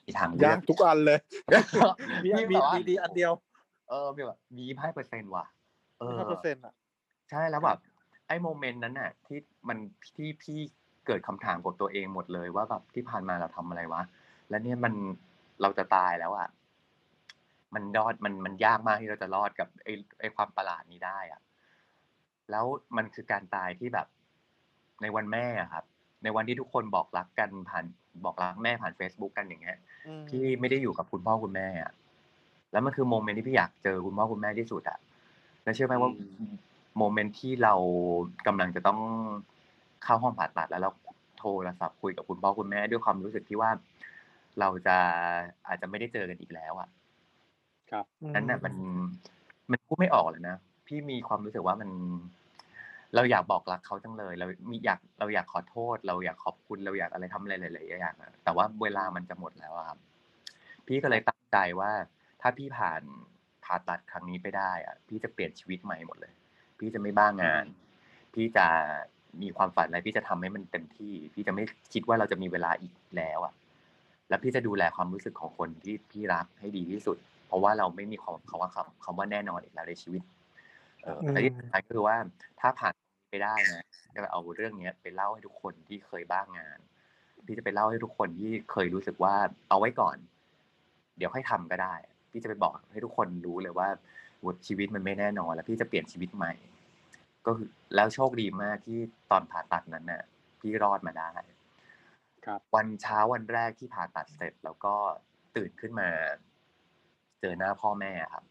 มีทางเลืยาอกกทุกอันเลยมีพี่มีแบบว่ามีดีอันเดียว เออมีแบบมีห้าเปอร์เซ็นต์ว่ะเออห้าเปอร์เซ็นต์อะใช่แล้วแบบไอ้โมเมนต์นั้นน่ะ ที่มันที่พี่เกิดคำถามกับตัวเองหมดเลยว่าแบบที่ผ่านมาเราทำอะไรวะ แล้วเนี่ยมันเราจะตายแล้วอะ มันรอดมันมันยากมากที่เราจะรอดกับไอ้ไอ้ความประหลาดนี้ได้อะแล้วมันคือการตายที่แบบ ในวันแม่อะครับ ในวันที่ทุกคนบอกรักกันผ่านบอกรักแม่ผ่าน Facebook กันอย่างเงี้ยอืมพี่ไม่ได้อยู่กับคุณพ่อคุณแม่อะแล้วมันคือโมเมนต์ที่พี่อยากเจอคุณพ่อคุณแม่ที่สุดอะแล้วเชื่อไหมว่าโมเมนต์ที่เรากำลังจะต้องเข้าห้องผ่าตัดแล้วเราโทรศัพท์คุยกับคุณพ่อคุณแม่ด้วยความรู้สึกที่ว่า เราจะอาจจะไม่ได้เจอกันอีกแล้วอะ ครับนั้นน่ะมันมันพูดไม่ออกเลยนะพี่มีความรู้สึกว่ามัน เราอยากบอกรักเขาจังเลย เรามีอยากเราอยากขอโทษ เราอยากขอบคุณเราอยากอะไรทำอะไรหลายๆอย่างอะแต่ว่าเวลามันจะหมดแล้วอะครับ พี่ก็เลยตั้งใจว่า ถ้าพี่ผ่านผ่าตัดครั้งนี้ไปได้อะพี่จะเปลี่ยนชีวิตใหม่หมดเลย พี่จะไม่บ้างาน พี่จะมีความฝันอะไรพี่จะทำให้มันเต็มที่ พี่จะไม่คิดว่าเราจะมีเวลาอีกแล้วอะแล้วพี่จะดูแลความรู้สึกของคนที่พี่รักให้ดีที่สุดเพ ราะว่าเราไม่มีคำคำว่าคำคำว่าแน่นอนอีกแล้วในชีวิต เออแต่ที่สำคัญก็คือว่าถ้าผ่านไปได้นะจะเอาเรื่องเนี้ยไปเล่าให้ทุกคนที่เคยบ้างงาน พี่จะไปเล่าให้ทุกคนที่เคยรู้สึกว่าเอาไว้ก่อน เดี๋ยวค่อยทำก็ได้ พี่จะไปบอกให้ทุกคนรู้เลยว่าชีวิตมันไม่แน่นอน แล้วพี่จะเปลี่ยนชีวิตใหม่ ก็คือแล้วโชคดีมากที่ตอนผ่าตัดนั้นน่ะ พี่รอดมาได้ครับ วันเช้าวันแรกที่ผ่าตัดเสร็จแล้วก็ตื่นขึ้นมา เจอหน้าพ่อแม่ครับ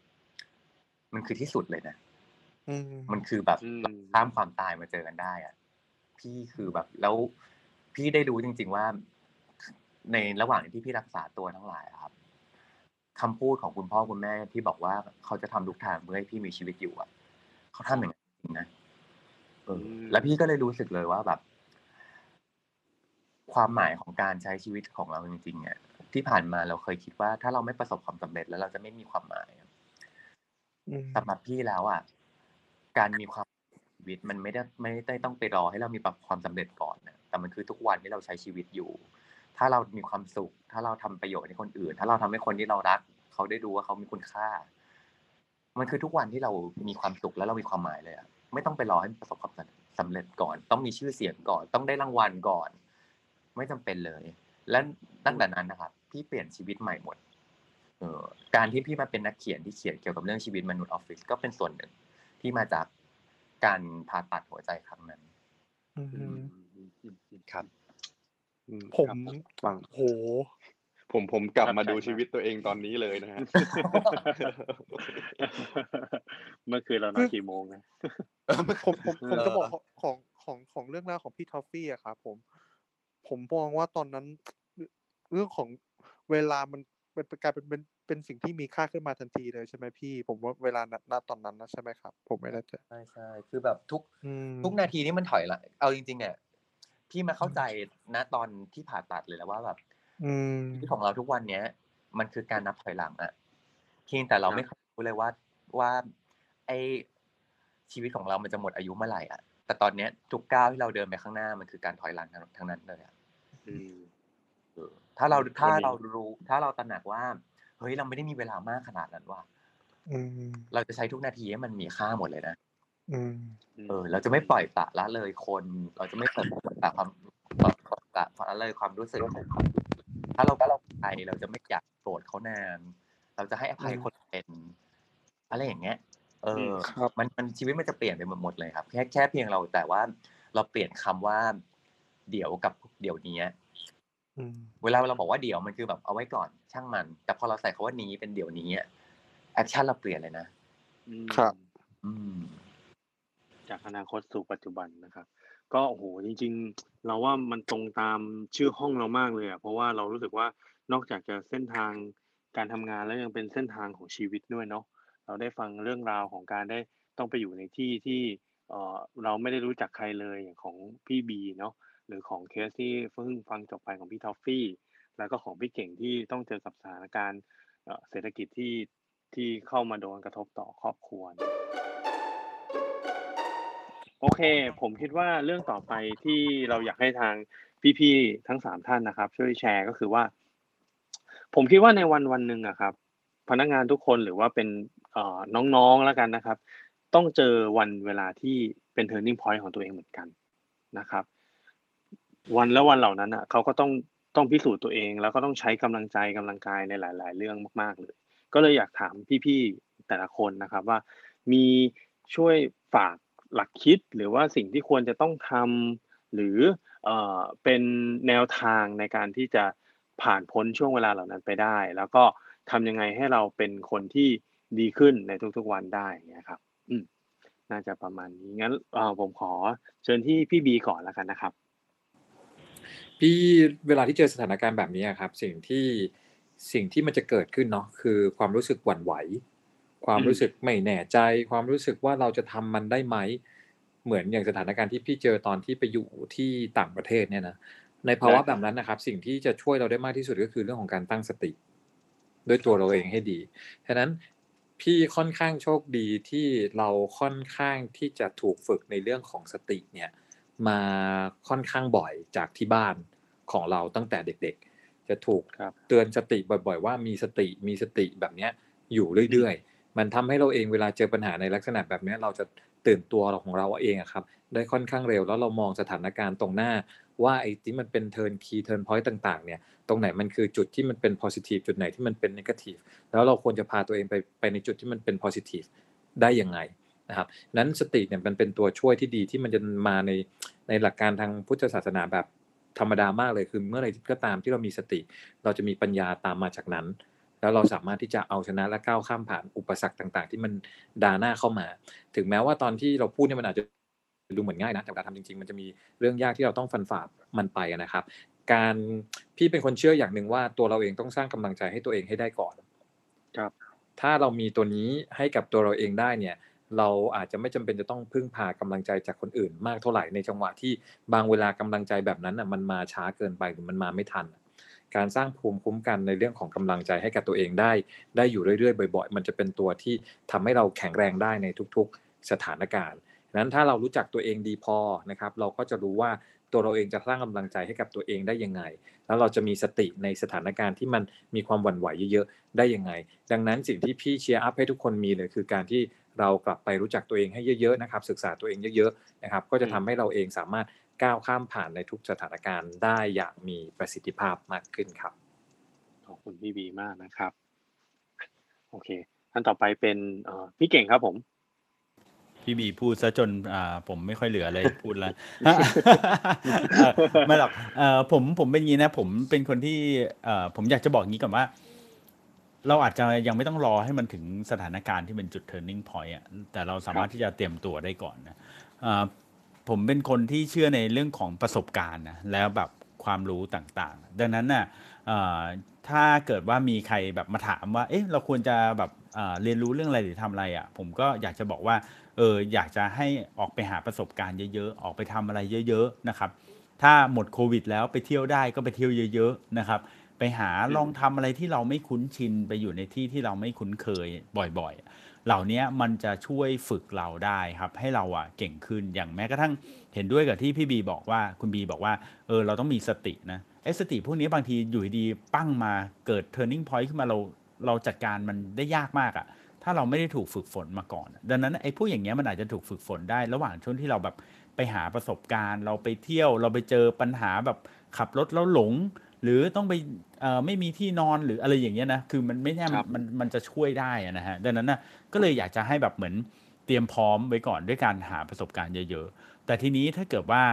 มันคือที่สุดเลยนะอืมมันคือแบบอืมข้ามความตายมาเจอกันได้อะพี่คือแบบแล้วพี่ได้รู้จริง ๆว่า ในระหว่างที่พี่รักษาตัวทั้งหลายอะครับคำพูดของคุณพ่อคุณแม่ที่บอกว่าเขาจะทำทุกทางเพื่อให้พี่มีชีวิตอยู่อะเขาทำอย่างนั้นจริงๆนะเอออมแล้วพี่ก็เลยรู้สึกเลยว่าแบบ ความหมายของการใช้ชีวิตของเราจริงๆอะ ที่ผ่านมาเราเคยคิดว่า ถ้าเราไม่ประสบความสำเร็จแล้วเราจะไม่มีความหมายอะอืมสำหรับพี่แล้วอะการมีความชีวิตมันไม่ได้ไม่ได้ต้องไปรอให้เรามีความสำเร็จก่อนนะแต่มันคือทุกวันที่เราใช้ชีวิตอยู่ ถ้าเรามีความสุข ถ้าเราทำประโยชน์ให้คนอื่น ถ้าเราทำให้คนที่เรารัก เขาได้ดูว่าเขามีคุณค่า มันคือทุกวันที่เรามีความสุขแล้วเรามีความหมายเลยอะไม่ต้องไปรอให้ประสบความสำเร็จก่อน ต้องมีชื่อเสียงก่อน ต้องได้รางวัลก่อน ไม่จำเป็นเลย และตั้งแต่นั้นนะครับ พี่เปลี่ยนชีวิตใหม่หมดเออการที่พี่มาเป็นนักเขียนที่เขียนเกี่ยวกับเรื่องชีวิตมนุษย์ออฟฟิศก็เป็นส่วนหนึ่งที่มาจากการผ่าตัดหัวใจครั้งนั้นอืมครับอืผมครับฟังโหผมผมกลับมาประทับใจดูมากชีวิตตัวเองตอนนี้เลยนะฮะ เมื่อคืนเรานอนกี่โมงนะผมผมผมเออจะบอกของของของเรื่องราวของพี่ทอฟฟี่อะครับผม ผมมองว่าตอนนั้น เรื่องของ เวลามันเป็นกลายเป็นเป็นเป็นสิ่งที่มีค่าขึ้นมาทันทีเลยใช่ไหมพี่ ผมว่าเวลาณณตอนนั้นนะใช่ไหมครับ ผมไม่แน่ใจใช่ใช่คือแบบทุกอืมทุกนาทีนี่มันถอยหละเอาจริง ๆ เนี่ยพี่มาเข้าใจนะตอนที่ผ่าตัดเลยแล้วว่าแบบอืมชีวิตของเราทุกวันเนี้ย มันคือการนับถอยหลังอะเพียงแต่เราครับไม่เคยรู้เลยว่าว่า ไอชีวิตของเรามันจะหมดอายุเมื่อไหร่อะแต่ตอนเนี้ยทุกก้าวที่เราเดินไปข้างหน้ามันคือการถอยหลังทั้งทั้งนั้นเลยอะอืมเออ ถ้าเราอืมถ้าวันนี้เรารู้ ถ้าเราตระหนักว่า เฮ้ยเราไม่ได้มีเวลามากขนาดนั้นว่ะอืมเราจะใช้ทุกนาทีให้มันมีค่าหมดเลยนะอืมเออ เราจะไม่ปล่อยปละละเลยคน เราจะไม่เปิดปละความปล่อยปละละเลยความรู้สึกของเขาถ้าเราก็เราใจเราจะไม่อยากโกรธเขานาน เราจะให้อภัยอืมคนเป็นอะไรอย่างเงี้ย เอออครับมันมันชีวิตมันจะเปลี่ยนไปหมดเลยครับ แค่แค่เพียงเราแต่ว่า เราเปลี่ยนคำว่า เดี๋ยวกับเดี๋ยวนี้อืม เวลาเราบอกว่าเดี๋ยวมันคือแบบเอาไว้ก่อนช่างมัน แต่พอเราใส่คำว่านี้เป็นเดี๋ยวนี้ action เราเปลี่ยนเลยนะอืมครับ อืม จากอนาคตสู่ปัจจุบันนะครับ ก็โอ้โหจริง ๆ เราว่ามันตรงตามชื่อห้องเรามากเลยอะเพราะว่าเรารู้สึกว่านอกจากจะเส้นทางการทำงานแล้วยังเป็นเส้นทางของชีวิตด้วยเนาะเราได้ฟังเรื่องราวของการได้ต้องไปอยู่ในที่ที่เออเราไม่ได้รู้จักใครเลยอย่างของพี่บีเนาะ หรือของเคสที่เพิ่งฟังจบไปของพี่ทอฟฟี่ แล้วก็ของพี่เก่งที่ต้องเจอกับสถานการณ์เศรษฐกิจที่ที่เข้ามาโดนกระทบต่อครอบครัว โอเค ผมคิดว่าเรื่องต่อไปที่เราอยากให้ทางพี่ๆทั้งสามท่านนะครับ ช่วยแชร์ก็คือว่า ผมคิดว่าในวันวันหนึ่งอะครับ พนักงานทุกคนหรือว่าเป็นน้องๆแล้วกันนะครับ ต้องเจอวันเวลาที่เป็น turning point ของตัวเองเหมือนกันนะครับ วันและวันเหล่านั้นอะเขาก็ต้องต้องพิสูจน์ตัวเอง แล้วก็ต้องใช้กำลังใจกำลังกายในหลาย ๆ เรื่องมากๆเลยก็เลยอยากถามพี่ๆแต่ละคนนะครับว่า มีช่วยฝากหลักคิดหรือว่าสิ่งที่ควรจะต้องทำหรือเอ่อเป็นแนวทางในการที่จะผ่านพ้นช่วงเวลาเหล่านั้นไปได้ แล้วก็ทำยังไงให้เราเป็นคนที่ดีขึ้นในทุกๆวันได้อย่างเงี้ยครับ อืมน่าจะประมาณนี้งั้นเออผมขอเชิญที่พี่บีก่อนแล้วกันนะครับ พี่เวลาที่เจอสถานการณ์แบบนี้ครับ สิ่งที่สิ่งที่มันจะเกิดขึ้นเนาะคือความรู้สึกหวั่นไหว ความรู้สึกไม่แน่ใจ ความรู้สึกว่าเราจะทำมันได้ไหม เหมือนอย่างสถานการณ์ที่พี่เจอตอนที่ไปอยู่ที่ต่างประเทศเนี่ยนะในภาวะแบบนั้นนะครับ สิ่งที่จะช่วยเราได้มากที่สุดก็คือเรื่องของการตั้งสติ ด้วยตัวเราเองให้ดีฉะนั้นพี่ค่อนข้างโชคดีที่เราค่อนข้างที่จะถูกฝึกในเรื่องของสติเนี่ยมาค่อนข้างบ่อยจากที่บ้าน ของเราตั้งแต่เด็ก ๆ จะถูกครับเตือนสติบ่อย ๆ ว่ามีสติมีสติแบบเนี้ยอยู่เรื่อยๆ มันทำให้เราเองเวลาเจอปัญหาในลักษณะแบบเนี้ยเราจะตื่นตัวของเราเองอะครับ ได้ค่อนข้างเร็วแล้วเรามองสถานการณ์ตรงหน้า ว่าไอ้ที่มันเป็น turning turn point ต่างๆเนี่ยตรงไหนมันคือจุดที่มันเป็น positive จุดไหนที่มันเป็น negative แล้วเราควรจะพาตัวเองไปไปในจุดที่มันเป็น positive ได้ยังไงนะครับนั้นสติเนี่ยมันเป็นตัวช่วยที่ดีที่มันจะมาในในหลักการทางพุทธศาสนาแบบ ธรรมดามากเลยคือเมื่อไหร่ก็ตามที่เรามีสติ เราจะมีปัญญาตามมาจากนั้น แล้วเราสามารถที่จะเอาชนะและก้าวข้ามผ่านอุปสรรคต่าง ๆ ที่มันดาหน้าเข้ามา ถึงแม้ว่าตอนที่เราพูดเนี่ยมันอาจจะดูเหมือนง่ายนะแต่เวลาทำจริง ๆ มันจะมีเรื่องยากที่เราต้องฟันฝ่ามันไปนะครับ การพี่เป็นคนเชื่ออย่างหนึ่งว่าตัวเราเองต้องสร้างกำลังใจให้ตัวเองให้ได้ก่อน ครับ ถ้าเรามีตัวนี้ให้กับตัวเราเองได้เนี่ย เราอาจจะไม่จำเป็นจะต้องพึ่งพากำลังใจจากคนอื่น มากเท่าไหร่ในจังหวะที่บางเวลากำลังใจแบบนั้นอะมันมาช้าเกินไปหรือมันมาไม่ทัน การสร้างภูมิคุ้มกันในเรื่องของกำลังใจให้กับตัวเองได้ ได้อยู่เรื่อยๆบ่อย ๆ มันจะเป็นตัวที่ทำให้เราแข็งแรงได้ในทุกๆสถานการณ์นั้นถ้าเรารู้จักตัวเองดีพอนะครับ เราก็จะรู้ว่าตัวเราเองจะสร้างกำลังใจให้กับตัวเองได้ยังไง แล้วเราจะมีสติในสถานการณ์ที่มันมีความหวั่นไหวเยอะๆได้ยังไง ดังนั้นสิ่งที่พี่เชียร์อัพให้ทุกคนมีเลยคือการที่ เรากลับไปรู้จักตัวเองให้เยอะๆนะครับ ศึกษาตัวเองเยอะๆนะครับ ก็จะทำให้เราเองสามารถก้าวข้ามผ่านในทุกสถานการณ์ได้อย่างมีประสิทธิภาพมากขึ้นครับ ขอบคุณพี่บีมากนะครับ โอเคท่านต่อไปเป็นเอ่อพี่เก่งครับผมพี่บีพูดซะจนอ่าผมไม่ค่อยเหลืออะไรพูดแล้วเอ่อไม่หรอกเอ่อผมผมเป็นงี้นะ ผมเป็นคนที่เอ่อผมอยากจะบอกงี้ก่อนว่า เราอาจจะยังไม่ต้องรอให้มันถึงสถานการณ์ที่เป็นจุด turning point อะแต่เราสามารถที่จะเตรียมตัวได้ก่อนนะเอ่อผมเป็นคนที่เชื่อในเรื่องของประสบการณ์นะแล้วแบบความรู้ต่างๆ ดังนั้นน่ะเอ่อถ้าเกิดว่ามีใครแบบมาถามว่า เอ๊ะ เราควรจะแบบเอ่อเรียนรู้เรื่องอะไรหรือทำอะไรอะ ผมก็อยากจะบอกว่า เออ อยากจะให้ออกไปหาประสบการณ์เยอะๆ ออกไปทำอะไรเยอะ ๆ นะครับ ถ้าหมดโควิดแล้วไปเที่ยวได้ก็ไปเที่ยวเยอะ ๆ นะครับ ไปไปหาลองทำอะไรที่เราไม่คุ้นชินไปอยู่ในที่ที่เราไม่คุ้นเคยบ่อยๆ เหล่านี้มันจะช่วยฝึกเราได้ครับ ให้เราอะเก่งขึ้นอย่างแม้กระทั่งเห็นด้วยกับที่พี่บีบอกว่าคุณบีบอกว่าเออเราต้องมีสตินะไอ้สติพวกนี้บางทีอยู่ดีๆปั้งมาเกิด turning point ขึ้นมาเราเราจัดการมันได้ยากมากอะถ้าเราไม่ได้ถูกฝึกฝนมาก่อน ดังนั้นไอ้พวกอย่างเงี้ยมันอาจจะถูกฝึกฝนได้ ระหว่างช่วงที่เราแบบไปหาประสบการณ์ เราไปเที่ยวเราไปเจอปัญหาแบบขับรถแล้วหลง หรือต้องไปเอ่อไม่มีที่นอนหรืออะไรอย่างเงี้ยนะคือมันไม่แน่ครับมันมันจะช่วยได้อะนะฮะดังนั้นนะก็เลยอยากจะให้แบบเหมือนเตรียมพร้อมไว้ก่อนด้วยการหาประสบการณ์เยอะๆ แต่ทีนี้ถ้าเกิดว่า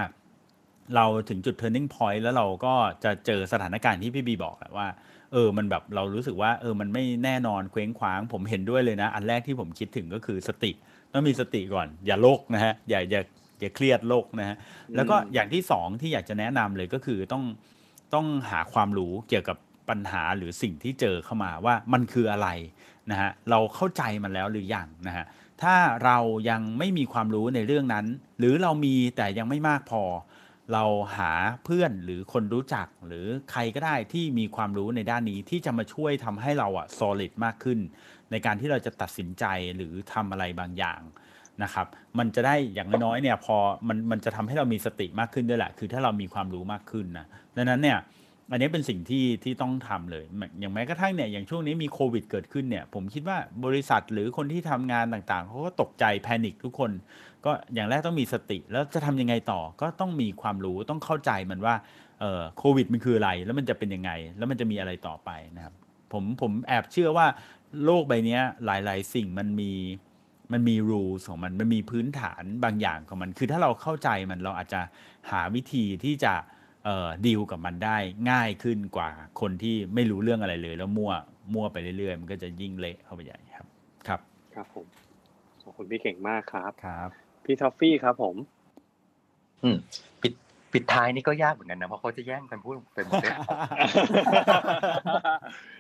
เราถึงจุด turning point แล้วเราก็จะเจอสถานการณ์ที่พี่บีบอกแหละว่า เออ มันแบบเรารู้สึกว่า เออ มันไม่แน่นอนเคว้งคว้าง ผมเห็นด้วยเลยนะ อันแรกที่ผมคิดถึงก็คือสติ ต้องมีสติก่อน อย่าโลกนะฮะ อย่าอย่าอย่าเครียดโลกนะฮะ แล้วก็อย่างที่สองที่อยากจะแนะนำเลยก็คือต้อง ต้องหาความรู้เกี่ยวกับปัญหาหรือสิ่งที่เจอเข้ามาว่ามันคืออะไรนะฮะเราเข้าใจมันแล้วหรือยังนะฮะถ้าเรายังไม่มีความรู้ในเรื่องนั้น หรือเรามีแต่ยังไม่มากพอ เราหาเพื่อนหรือคนรู้จักหรือใครก็ได้ที่มีความรู้ในด้านนี้ที่จะมาช่วยทำให้เราอะ solid มากขึ้น ในการที่เราจะตัดสินใจหรือทำอะไรบางอย่าง นะครับ มันจะได้อย่างน้อยเนี่ยพอมันมันจะทำให้เรามีสติมากขึ้นด้วยแหละ คือถ้าเรามีความรู้มากขึ้นนะดังนั้นเนี่ยอันนี้เป็นสิ่งที่ที่ต้องทำเลย อย่างแม้กระทั่งเนี่ยอย่างช่วงนี้มีโควิดเกิดขึ้นเนี่ย ผมคิดว่าบริษัทหรือคนที่ทำงานต่างๆเขาก็ตกใจแพนิคทุกคน ก็อย่างแรกต้องมีสติ แล้วจะทำยังไงต่อก็ต้องมีความรู้ต้องเข้าใจมันว่าเอ่อโควิดมันคืออะไร แล้วมันจะเป็นยังไง แล้วมันจะมีอะไรต่อไปนะครับ ผมผมแอบเชื่อว่าโลกใบนี้หลาย ๆ สิ่งมันมี มันมี rules ของมันมันมีพื้นฐานบางอย่างของมัน คือถ้าเราเข้าใจมันเราอาจจะหาวิธีที่จะเอ่อดีลกับมันได้ง่ายขึ้นกว่าคนที่ไม่รู้เรื่องอะไรเลย แล้วมั่วมั่วไปเรื่อยๆ มันก็จะยิ่งเละเข้าไปใหญ่ครับ ครับ ครับผมขอบคุณพี่เก่งมากครับครับ พี่ทอฟฟี่ครับผม อืมปิดปิดท้ายนี่ก็ยากเหมือนกันนะเพราะเขาจะแย่งกันพูดเป็นหมดเลย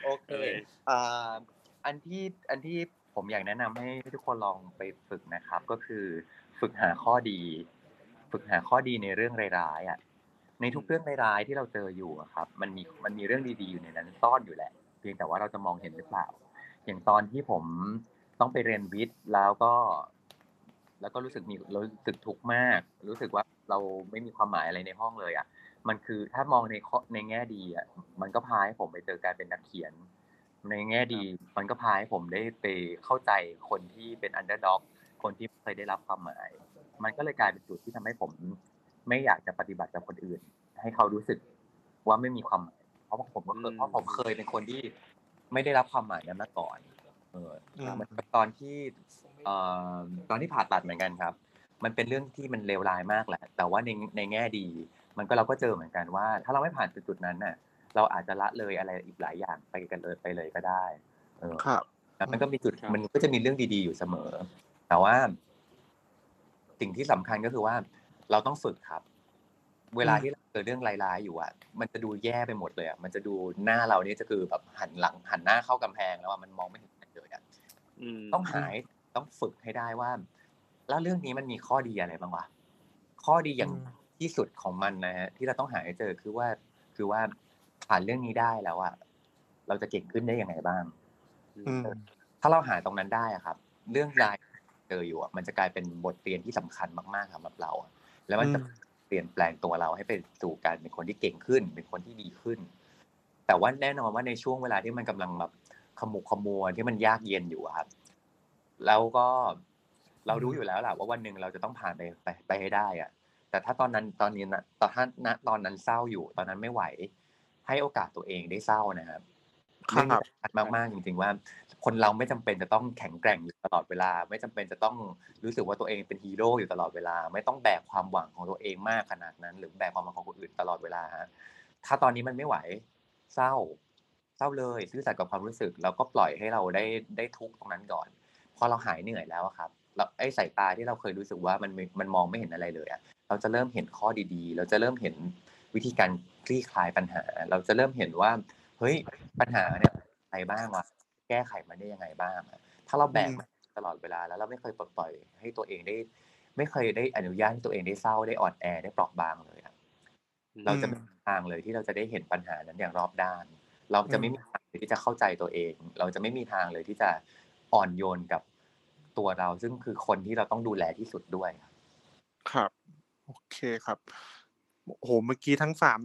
โอเคอ่าอันที่อันที่ ผมอยากแนะนำให้ทุกคนลองไปฝึกนะครับ ก็คือฝึกหาข้อดี ฝึกหาข้อดีในเรื่องร้ายๆอะในทุกเรื่องร้ายๆที่เราเจออยู่ครับ มันมีมันมีเรื่องดีๆอยู่ในนั้นซ่อนอยู่แหละ เพียงแต่ว่าเราจะมองเห็นหรือเปล่า อย่างตอนที่ผมต้องไปเรียนวิทย์แล้วก็ แล้วก็รู้สึกมีรู้สึกทุกข์มาก รู้สึกว่าเราไม่มีความหมายอะไรในห้องเลย อะ มันคือถ้ามองในในแง่ดีอะมันก็พาให้ผมไปเจอการเป็นนักเขียน ในแง่ดีมันก็พาให้ผมได้ไปเข้าใจคนที่เป็น underdog คนที่ไม่เคยได้รับความหมาย มันก็เลยกลายเป็นจุดที่ทำให้ผม ไม่อยากจะปฏิบัติกับคนอื่น ให้เขารู้สึกว่าไม่มีความหมาย เพราะว่าผมก็เคยอืมเพราะผมเคยเป็นคนที่ไม่ได้รับความหมายนั้นมาก่อน เอออืมเหมือนกับตอนที่เอ่อตอนที่ผ่าตัดเหมือนกันครับ มันเป็นเรื่องที่มันเลวร้ายมากแหละ แต่ว่าในในแง่ดี มันก็เราก็เจอเหมือนกันว่า ถ้าเราไม่ผ่านจุดๆนั้นน่ะ เราอาจจะละเลยอะไรอีกหลายอย่างไปกันเลยไปเลยก็ได้เออครับแล้วมันก็มีจุดครับมันก็จะมีเรื่องดีๆอยู่เสมอ แต่ว่า สิ่งที่สำคัญก็คือว่า เราต้องฝึกครับ เวลาที่เราเจอเรื่องร้ายๆอยู่อะ มันจะดูแย่ไปหมดเลยอะมันจะดูหน้าเรานี่จะคือแบบหันหลังหันหน้าเข้ากำแพงแล้วอะมันมองไม่เห็นอะไรเลยอะอืมต้องหายต้องฝึกให้ได้ว่า แล้วเรื่องนี้มันมีข้อดีอะไรบ้างวะข้อดีอย่างอืมที่สุดของมันนะฮะที่เราต้องหาให้เจอคือว่าคือว่า ผ่านเรื่องนี้ได้แล้วอะเราจะเก่งขึ้นได้ยังไงบ้างอืมถ้าเราหาตรงนั้นได้อะครับ เรื่องรายเจออยู่อะมันจะกลายเป็นบทเรียนที่สำคัญมากๆสำหรับเราอะแล้วมันจะอืมเปลี่ยนแปลงตัวเราให้ไปสู่การเป็นคนที่เก่งขึ้น เป็นคนที่ดีขึ้น แต่ว่าแน่นอนว่าในช่วงเวลาที่มันกำลังแบบขมุกขมัวที่มันยากเย็นอยู่อะครับแล้วก็เรารู้อยู่แล้วแหละว่าวันหนึ่งเราจะต้องผ่านไปไปไปให้ได้อะแต่ถ้าตอนนั้นตอนนี้นะตอนถ้าณตอนนั้นเศร้าอยู่ ตอนนั้นไม่ไหว ให้โอกาสตัวเองได้เศร้านะครับคเรื่องรันี้บสำคัญมากๆจริงๆว่า คนเราไม่จำเป็นจะต้องแข็งแกร่งอยู่ตลอดเวลา ไม่จำเป็นจะต้องรู้สึกว่าตัวเองเป็นฮีโร่อยู่ตลอดเวลา ไม่ต้องแบกความหวังของตัวเองมากขนาดนั้น หรือแบกความหวังของคนอื่นตลอดเวลาฮะถ้าตอนนี้มันไม่ไหว เศร้า เศร้าเลยซื่อสัตย์กับความรู้สึกแล้วก็ปล่อยให้เราได้ได้ทุกข์ตรงนั้นก่อนพอเราหายเหนื่อยแล้วอะครับเราไอ้สายตาที่เราเคยรู้สึกว่ามันมันมองไม่เห็นอะไรเลยอะเราจะเริ่มเห็นข้อดีๆ เราจะเริ่มเห็น วิธีการคลี่คลายปัญหา เราจะเริ่มเห็นว่า เฮ้ยปัญหาเนี่ยอะไรบ้างวะแก้ไขมันได้ยังไงบ้าง ถ้าเราแบกตลอดเวลาแล้วเราไม่เคยปลดปล่อยให้ตัวเองได้ ไม่เคยได้อนุญาตให้ตัวเองได้เศร้าได้อ่อนแอได้เปราะบางเลยอะเราจะไม่มีทางเลยที่เราจะได้เห็นปัญหานั้นอย่างรอบด้าน เราจะไม่มีทางที่จะเข้าใจตัวเอง เราจะไม่มีทางเลยที่จะอ่อนโยนกับตัวเราซึ่งคือคนที่เราต้องดูแลที่สุดด้วยครับ โอเคครับ โอ้โหเมื่อกี้ทั้งสาม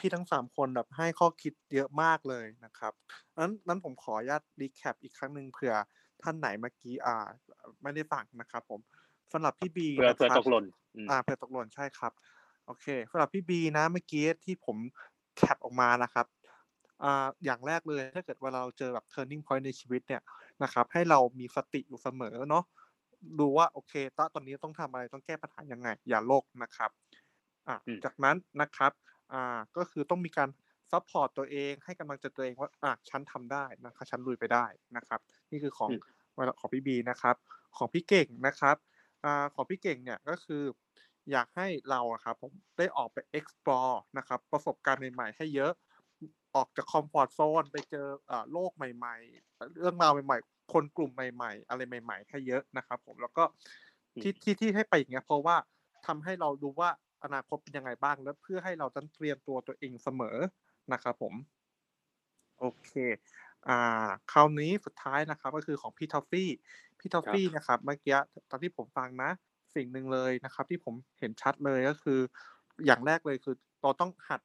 พี่ๆทั้งสามคนแบบให้ข้อคิดเยอะมากเลยนะครับนั้นนั้นผมขออนุญาตรีแคปอีกครั้งหนึ่งเผื่อท่านไหนเมื่อกี้อ่า ไม่ได้ฟังนะครับ ผมสำหรับพี่บีเพื่อนะเพื่อครัตบกหล่นอืมอ่าเผื่อตกหล่นใช่ครับ โอเคสำหรับพี่บีนะเมื่อกี้ที่ผม cap ออกมานะครับอ่าอย่างแรกเลยถ้าเกิดว่าเราเจอแบบ turning point ในชีวิตเนี่ยนะครับ ให้เรามีสติอยู่เสมอเนาะดูว่าโอเคตอนตอนนี้ต้องทำอะไรต้องแก้ปัญหายังไง อย่าล่กนะครับ อ่าอืมจากนั้นนะครับอ่าก็คือต้องมีการ support ตัวเองให้กำลังใจตัวเองว่าอะฉันทำได้นะครับฉันลุยไปได้นะครับ นี่คือของของพี่บีนะครับ ของพี่เก่งนะครับอ่าของพี่เก่งเนี่ยก็คืออยากให้เราอะครับผมได้ออกไป explore นะครับ ประสบการณ์ใหม่ๆ ให้เยอะออกจากคอมฟอร์ z โซนไปเจออ่าโลกใหม่ ๆ เรื่องราวใหม่ ๆ คนกลุ่มใหม่ ๆ อะไรใหม่ ๆ ให้เยอะนะครับ ผมแล้วก็ที่ที่ที่ให้ไปอย่างเงี้ยเพราะว่าทำให้เรารู้ว่า อนาคตเป็นยังไงบ้างแล้วเพื่อให้เราต้องเตรียมตัวตัวเองเสมอนะครับผม โอเค อ่า คราวนี้สุดท้ายนะครับ ก็คือของพี่ทอฟฟี่พี่ทอฟฟี่นะครับเมื่อกี้ตอนที่ผมฟังนะ สิ่งหนึ่งเลยนะครับ ที่ผมเห็นชัดเลยก็คือ อย่างแรกเลยคือเราต้องหัด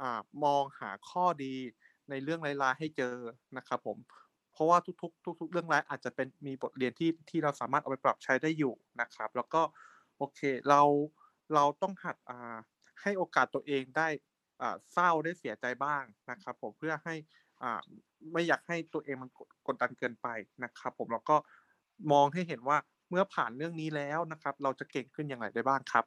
อ่ามองหาข้อดีในเรื่องร้ายๆให้เจอนะครับผมเพราะว่าทุกๆ ทุก ๆ เรื่องร้ายอาจจะเป็นมีบทเรียนที่ที่เราสามารถเอาไปปรับใช้ได้อยู่นะครับ แล้วก็โอเค เรา เราต้องหัดอ่าให้โอกาสตัวเองได้อ่าเศร้าได้เสียใจบ้างนะครับผมเพื่อให้อ่าไม่อยากให้ตัวเองมันกดกดดันเกินไปนะครับ ผมแล้วก็มองให้เห็นว่าเมื่อผ่านเรื่องนี้แล้วนะครับ เราจะเก่งขึ้นอย่างไรได้บ้างครับ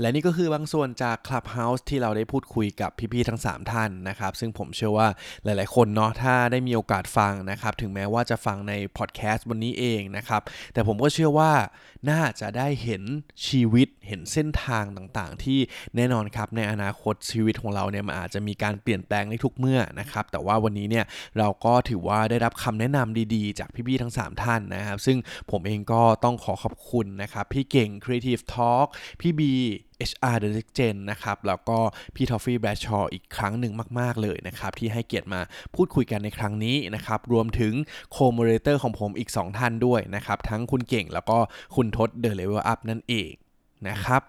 และนี่ก็คือบางส่วนจาก Clubhouse ที่เราได้พูดคุยกับพี่ๆทั้ง 3 ท่านนะครับ ซึ่งผมเชื่อว่าหลายๆ คนเนาะถ้าได้มีโอกาสฟังนะครับ ถึงแม้ว่าจะฟังในพอดแคสต์วันนี้เองนะครับ แต่ผมก็เชื่อว่าน่าจะได้เห็นชีวิตเห็นเส้นทางต่างๆ ที่แน่นอนครับในอนาคตชีวิตของเราเนี่ยมันอาจจะมีการเปลี่ยนแปลงในทุกเมื่อนะครับ แต่ว่าวันนี้เนี่ยเราก็ถือว่าได้รับคำแนะนำดีๆ จากพี่ๆทั้ง 3 ท่านนะครับ ซึ่งผมเองก็ต้องขอขอบคุณนะครับ พี่เก่ง Creative Talk พี่บี HR The Next Gen นะครับ แล้วก็พี่ทอฟฟี่แบรชออีกครั้งหนึ่งมาก ๆ เลยนะครับ ที่ให้เกียรติมาพูดคุยกันในครั้งนี้นะครับ รวมถึง co-moderator ของผมอีก 2 ท่านด้วยนะครับ ทั้งคุณเก่งแล้วก็คุณทศ The Level Up นั่นเองนะครับ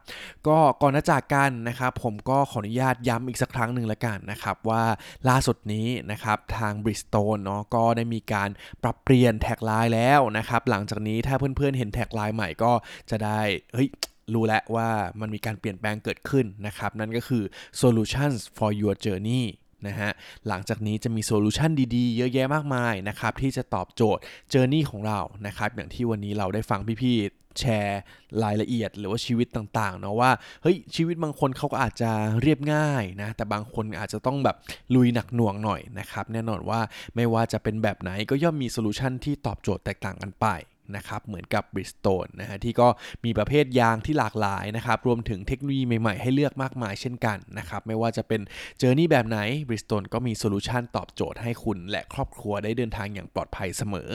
ก็ก่อนจะจากกันนะครับผมก็ขออนุญาตย้ำอีกสักครั้งหนึ่งละกันนะครับว่าล่าสุดนี้นะครับทาง Bridgestone เนาะก็ได้มีการปรับเปลี่ยน tagline แล้วนะครับหลังจากนี้ถ้าเพื่อนๆเห็น tagline ใหม่ก็จะได้เฮ้ย รู้แล้วว่ามันมีการเปลี่ยนแปลงเกิดขึ้นนะครับ นั่นก็คือ solutions for your journey นะฮะหลังจากนี้จะมี solution ดีๆ เยอะแยะมากมายนะครับที่จะตอบโจทย์ journey ของเรานะครับอย่างที่วันนี้เราได้ฟังพี่ๆแชร์รายละเอียด หรือว่าชีวิตต่างๆเนาะว่าเฮ้ยชีวิตบางคนเขาก็อาจจะเรียบง่ายนะแต่บางคนอาจจะต้องแบบลุยหนักหน่วงหน่อยนะครับแน่นอนว่าไม่ว่าจะเป็นแบบไหนก็ย่อมมี solution ที่ตอบโจทย์แตกต่างกันไป นะครับเหมือนกับ Bridgestone นะฮะที่ก็มีประเภทยางที่หลากหลายนะครับรวมถึงเทคโนโลยีใหม่ๆ ให้เลือกมากมายเช่นกันนะครับไม่ว่าจะเป็น journey แบบไหน Bridgestone ก็มี solution ตอบโจทย์ให้คุณและครอบครัวได้เดินทางอย่างปลอดภัยเสมอ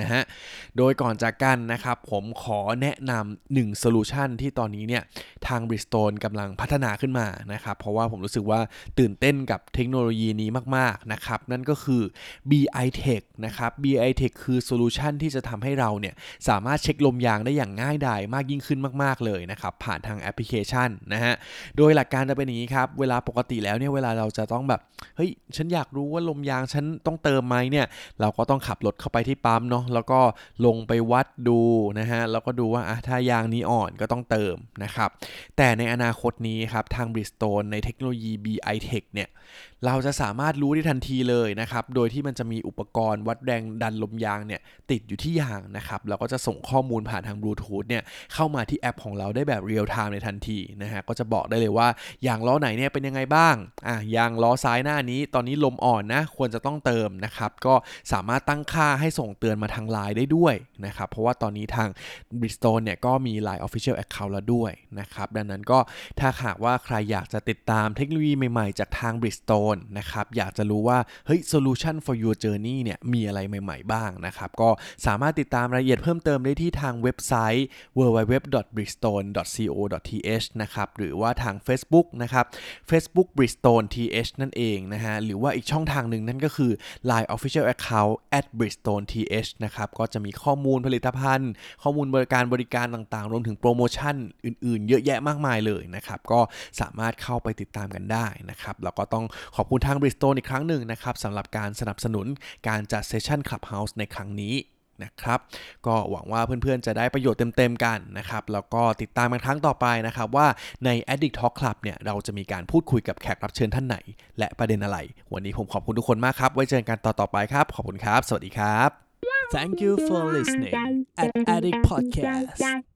นะฮะ โดยก่อนจากกันนะครับ ผมขอแนะนำ1 solution ที่ตอนนี้เนี่ยทาง Bridgestone กำลังพัฒนาขึ้นมานะครับ เพราะว่าผมรู้สึกว่าตื่นเต้นกับเทคโนโลยีนี้มาก ๆ นะครับ นั่นก็คือ BI Tech นะครับ BI Tech คือ solution ที่จะทำให้เราเนี่ยสามารถเช็คลมยางได้อย่างง่ายดายมากยิ่งขึ้นมาก ๆ เลยนะครับ ผ่านทางแอปพลิเคชันนะฮะ โดยหลักการจะเป็นอย่างนี้ครับ เวลาปกติแล้วเนี่ยเวลาเราจะต้องแบบเฮ้ยฉันอยากรู้ว่าลมยางฉันต้องเติมไหมเนี่ยเราก็ต้องขับรถเข้าไปที่ปั๊มเนาะแล้วก็ลงไปวัดดูนะฮะแล้วก็ดูว่าอะถ้ายางนี้อ่อนก็ต้องเติมนะครับแต่ในอนาคตนี้ครับทาง Bridgestone ในเทคโนโลยี BI Tech เนี่ย เราจะสามารถรู้ได้ทันทีเลยนะครับ โดยที่มันจะมีอุปกรณ์วัดแรงดันลมยางเนี่ยติดอยู่ที่ยางนะครับแล้วก็จะส่งข้อมูลผ่านทางบลูทูธเนี่ยเข้ามาที่แอปของเราได้แบบ real time ในทันทีนะฮะ ก็จะบอกได้เลยว่ายางล้อไหนเนี่ยเป็นยังไงบ้าง อะยางล้อซ้ายหน้านี้ ตอนนี้ลมอ่อนนะ ควรจะต้องเติมนะครับ ก็สามารถตั้งค่าให้ส่งเตือนมาทางไลน์ได้ด้วยนะครับ เพราะว่าตอนนี้ทาง Bridgestone เนี่ยก็มี Line Official Account แล้วด้วยนะครับ ดังนั้นก็ถ้าหากว่าใครอยากจะติดตามเทคโนโลยีใหม่ๆ จากทาง Bridgestone คนนะครับ อยากจะรู้ว่า เฮ้ย solution for your journey เนี่ย มีอะไรใหม่ ๆ บ้างนะครับ ก็สามารถติดตามรายละเอียดเพิ่มเติมได้ที่ทางเว็บไซต์ www.bridgestone.co.th นะครับ หรือว่าทาง Facebook นะครับ Facebook Bridgestone th นั่นเองนะฮะ หรือว่าอีกช่องทางหนึ่งนั่นก็คือ Line Official Account at Bridgestone th นะครับ ก็จะมีข้อมูลผลิตภัณฑ์ ข้อมูลบริการบริการต่างๆ รวมถึงโปรโมชั่นอื่น ๆ เยอะแยะมากมายเลยนะครับ ก็สามารถเข้าไปติดตามกันได้นะครับ แล้วก็ต้องขอบอบคุณทาง Bridgestone อีกครั้งหนึ่งนะครับสำหรับการสนับสนุนการจัดเซสชั่น Clubhouse ในครั้งนี้นะครับก็หวังว่าเพื่อนๆ จะได้ประโยชน์เต็มๆ กันนะครับ แล้วก็ติดตามกันครั้งต่อไปนะครับ ว่าใน Addict Talk Club เนี่ย เราจะมีการพูดคุยกับแขกรับเชิญท่านไหน และประเด็นอะไร วันนี้ผมขอบคุณทุกคนมากครับ ไว้เจอกันต่อๆไปครับ ขอบคุณครับ สวัสดีครับ Thank you for listening at Addict Podcast.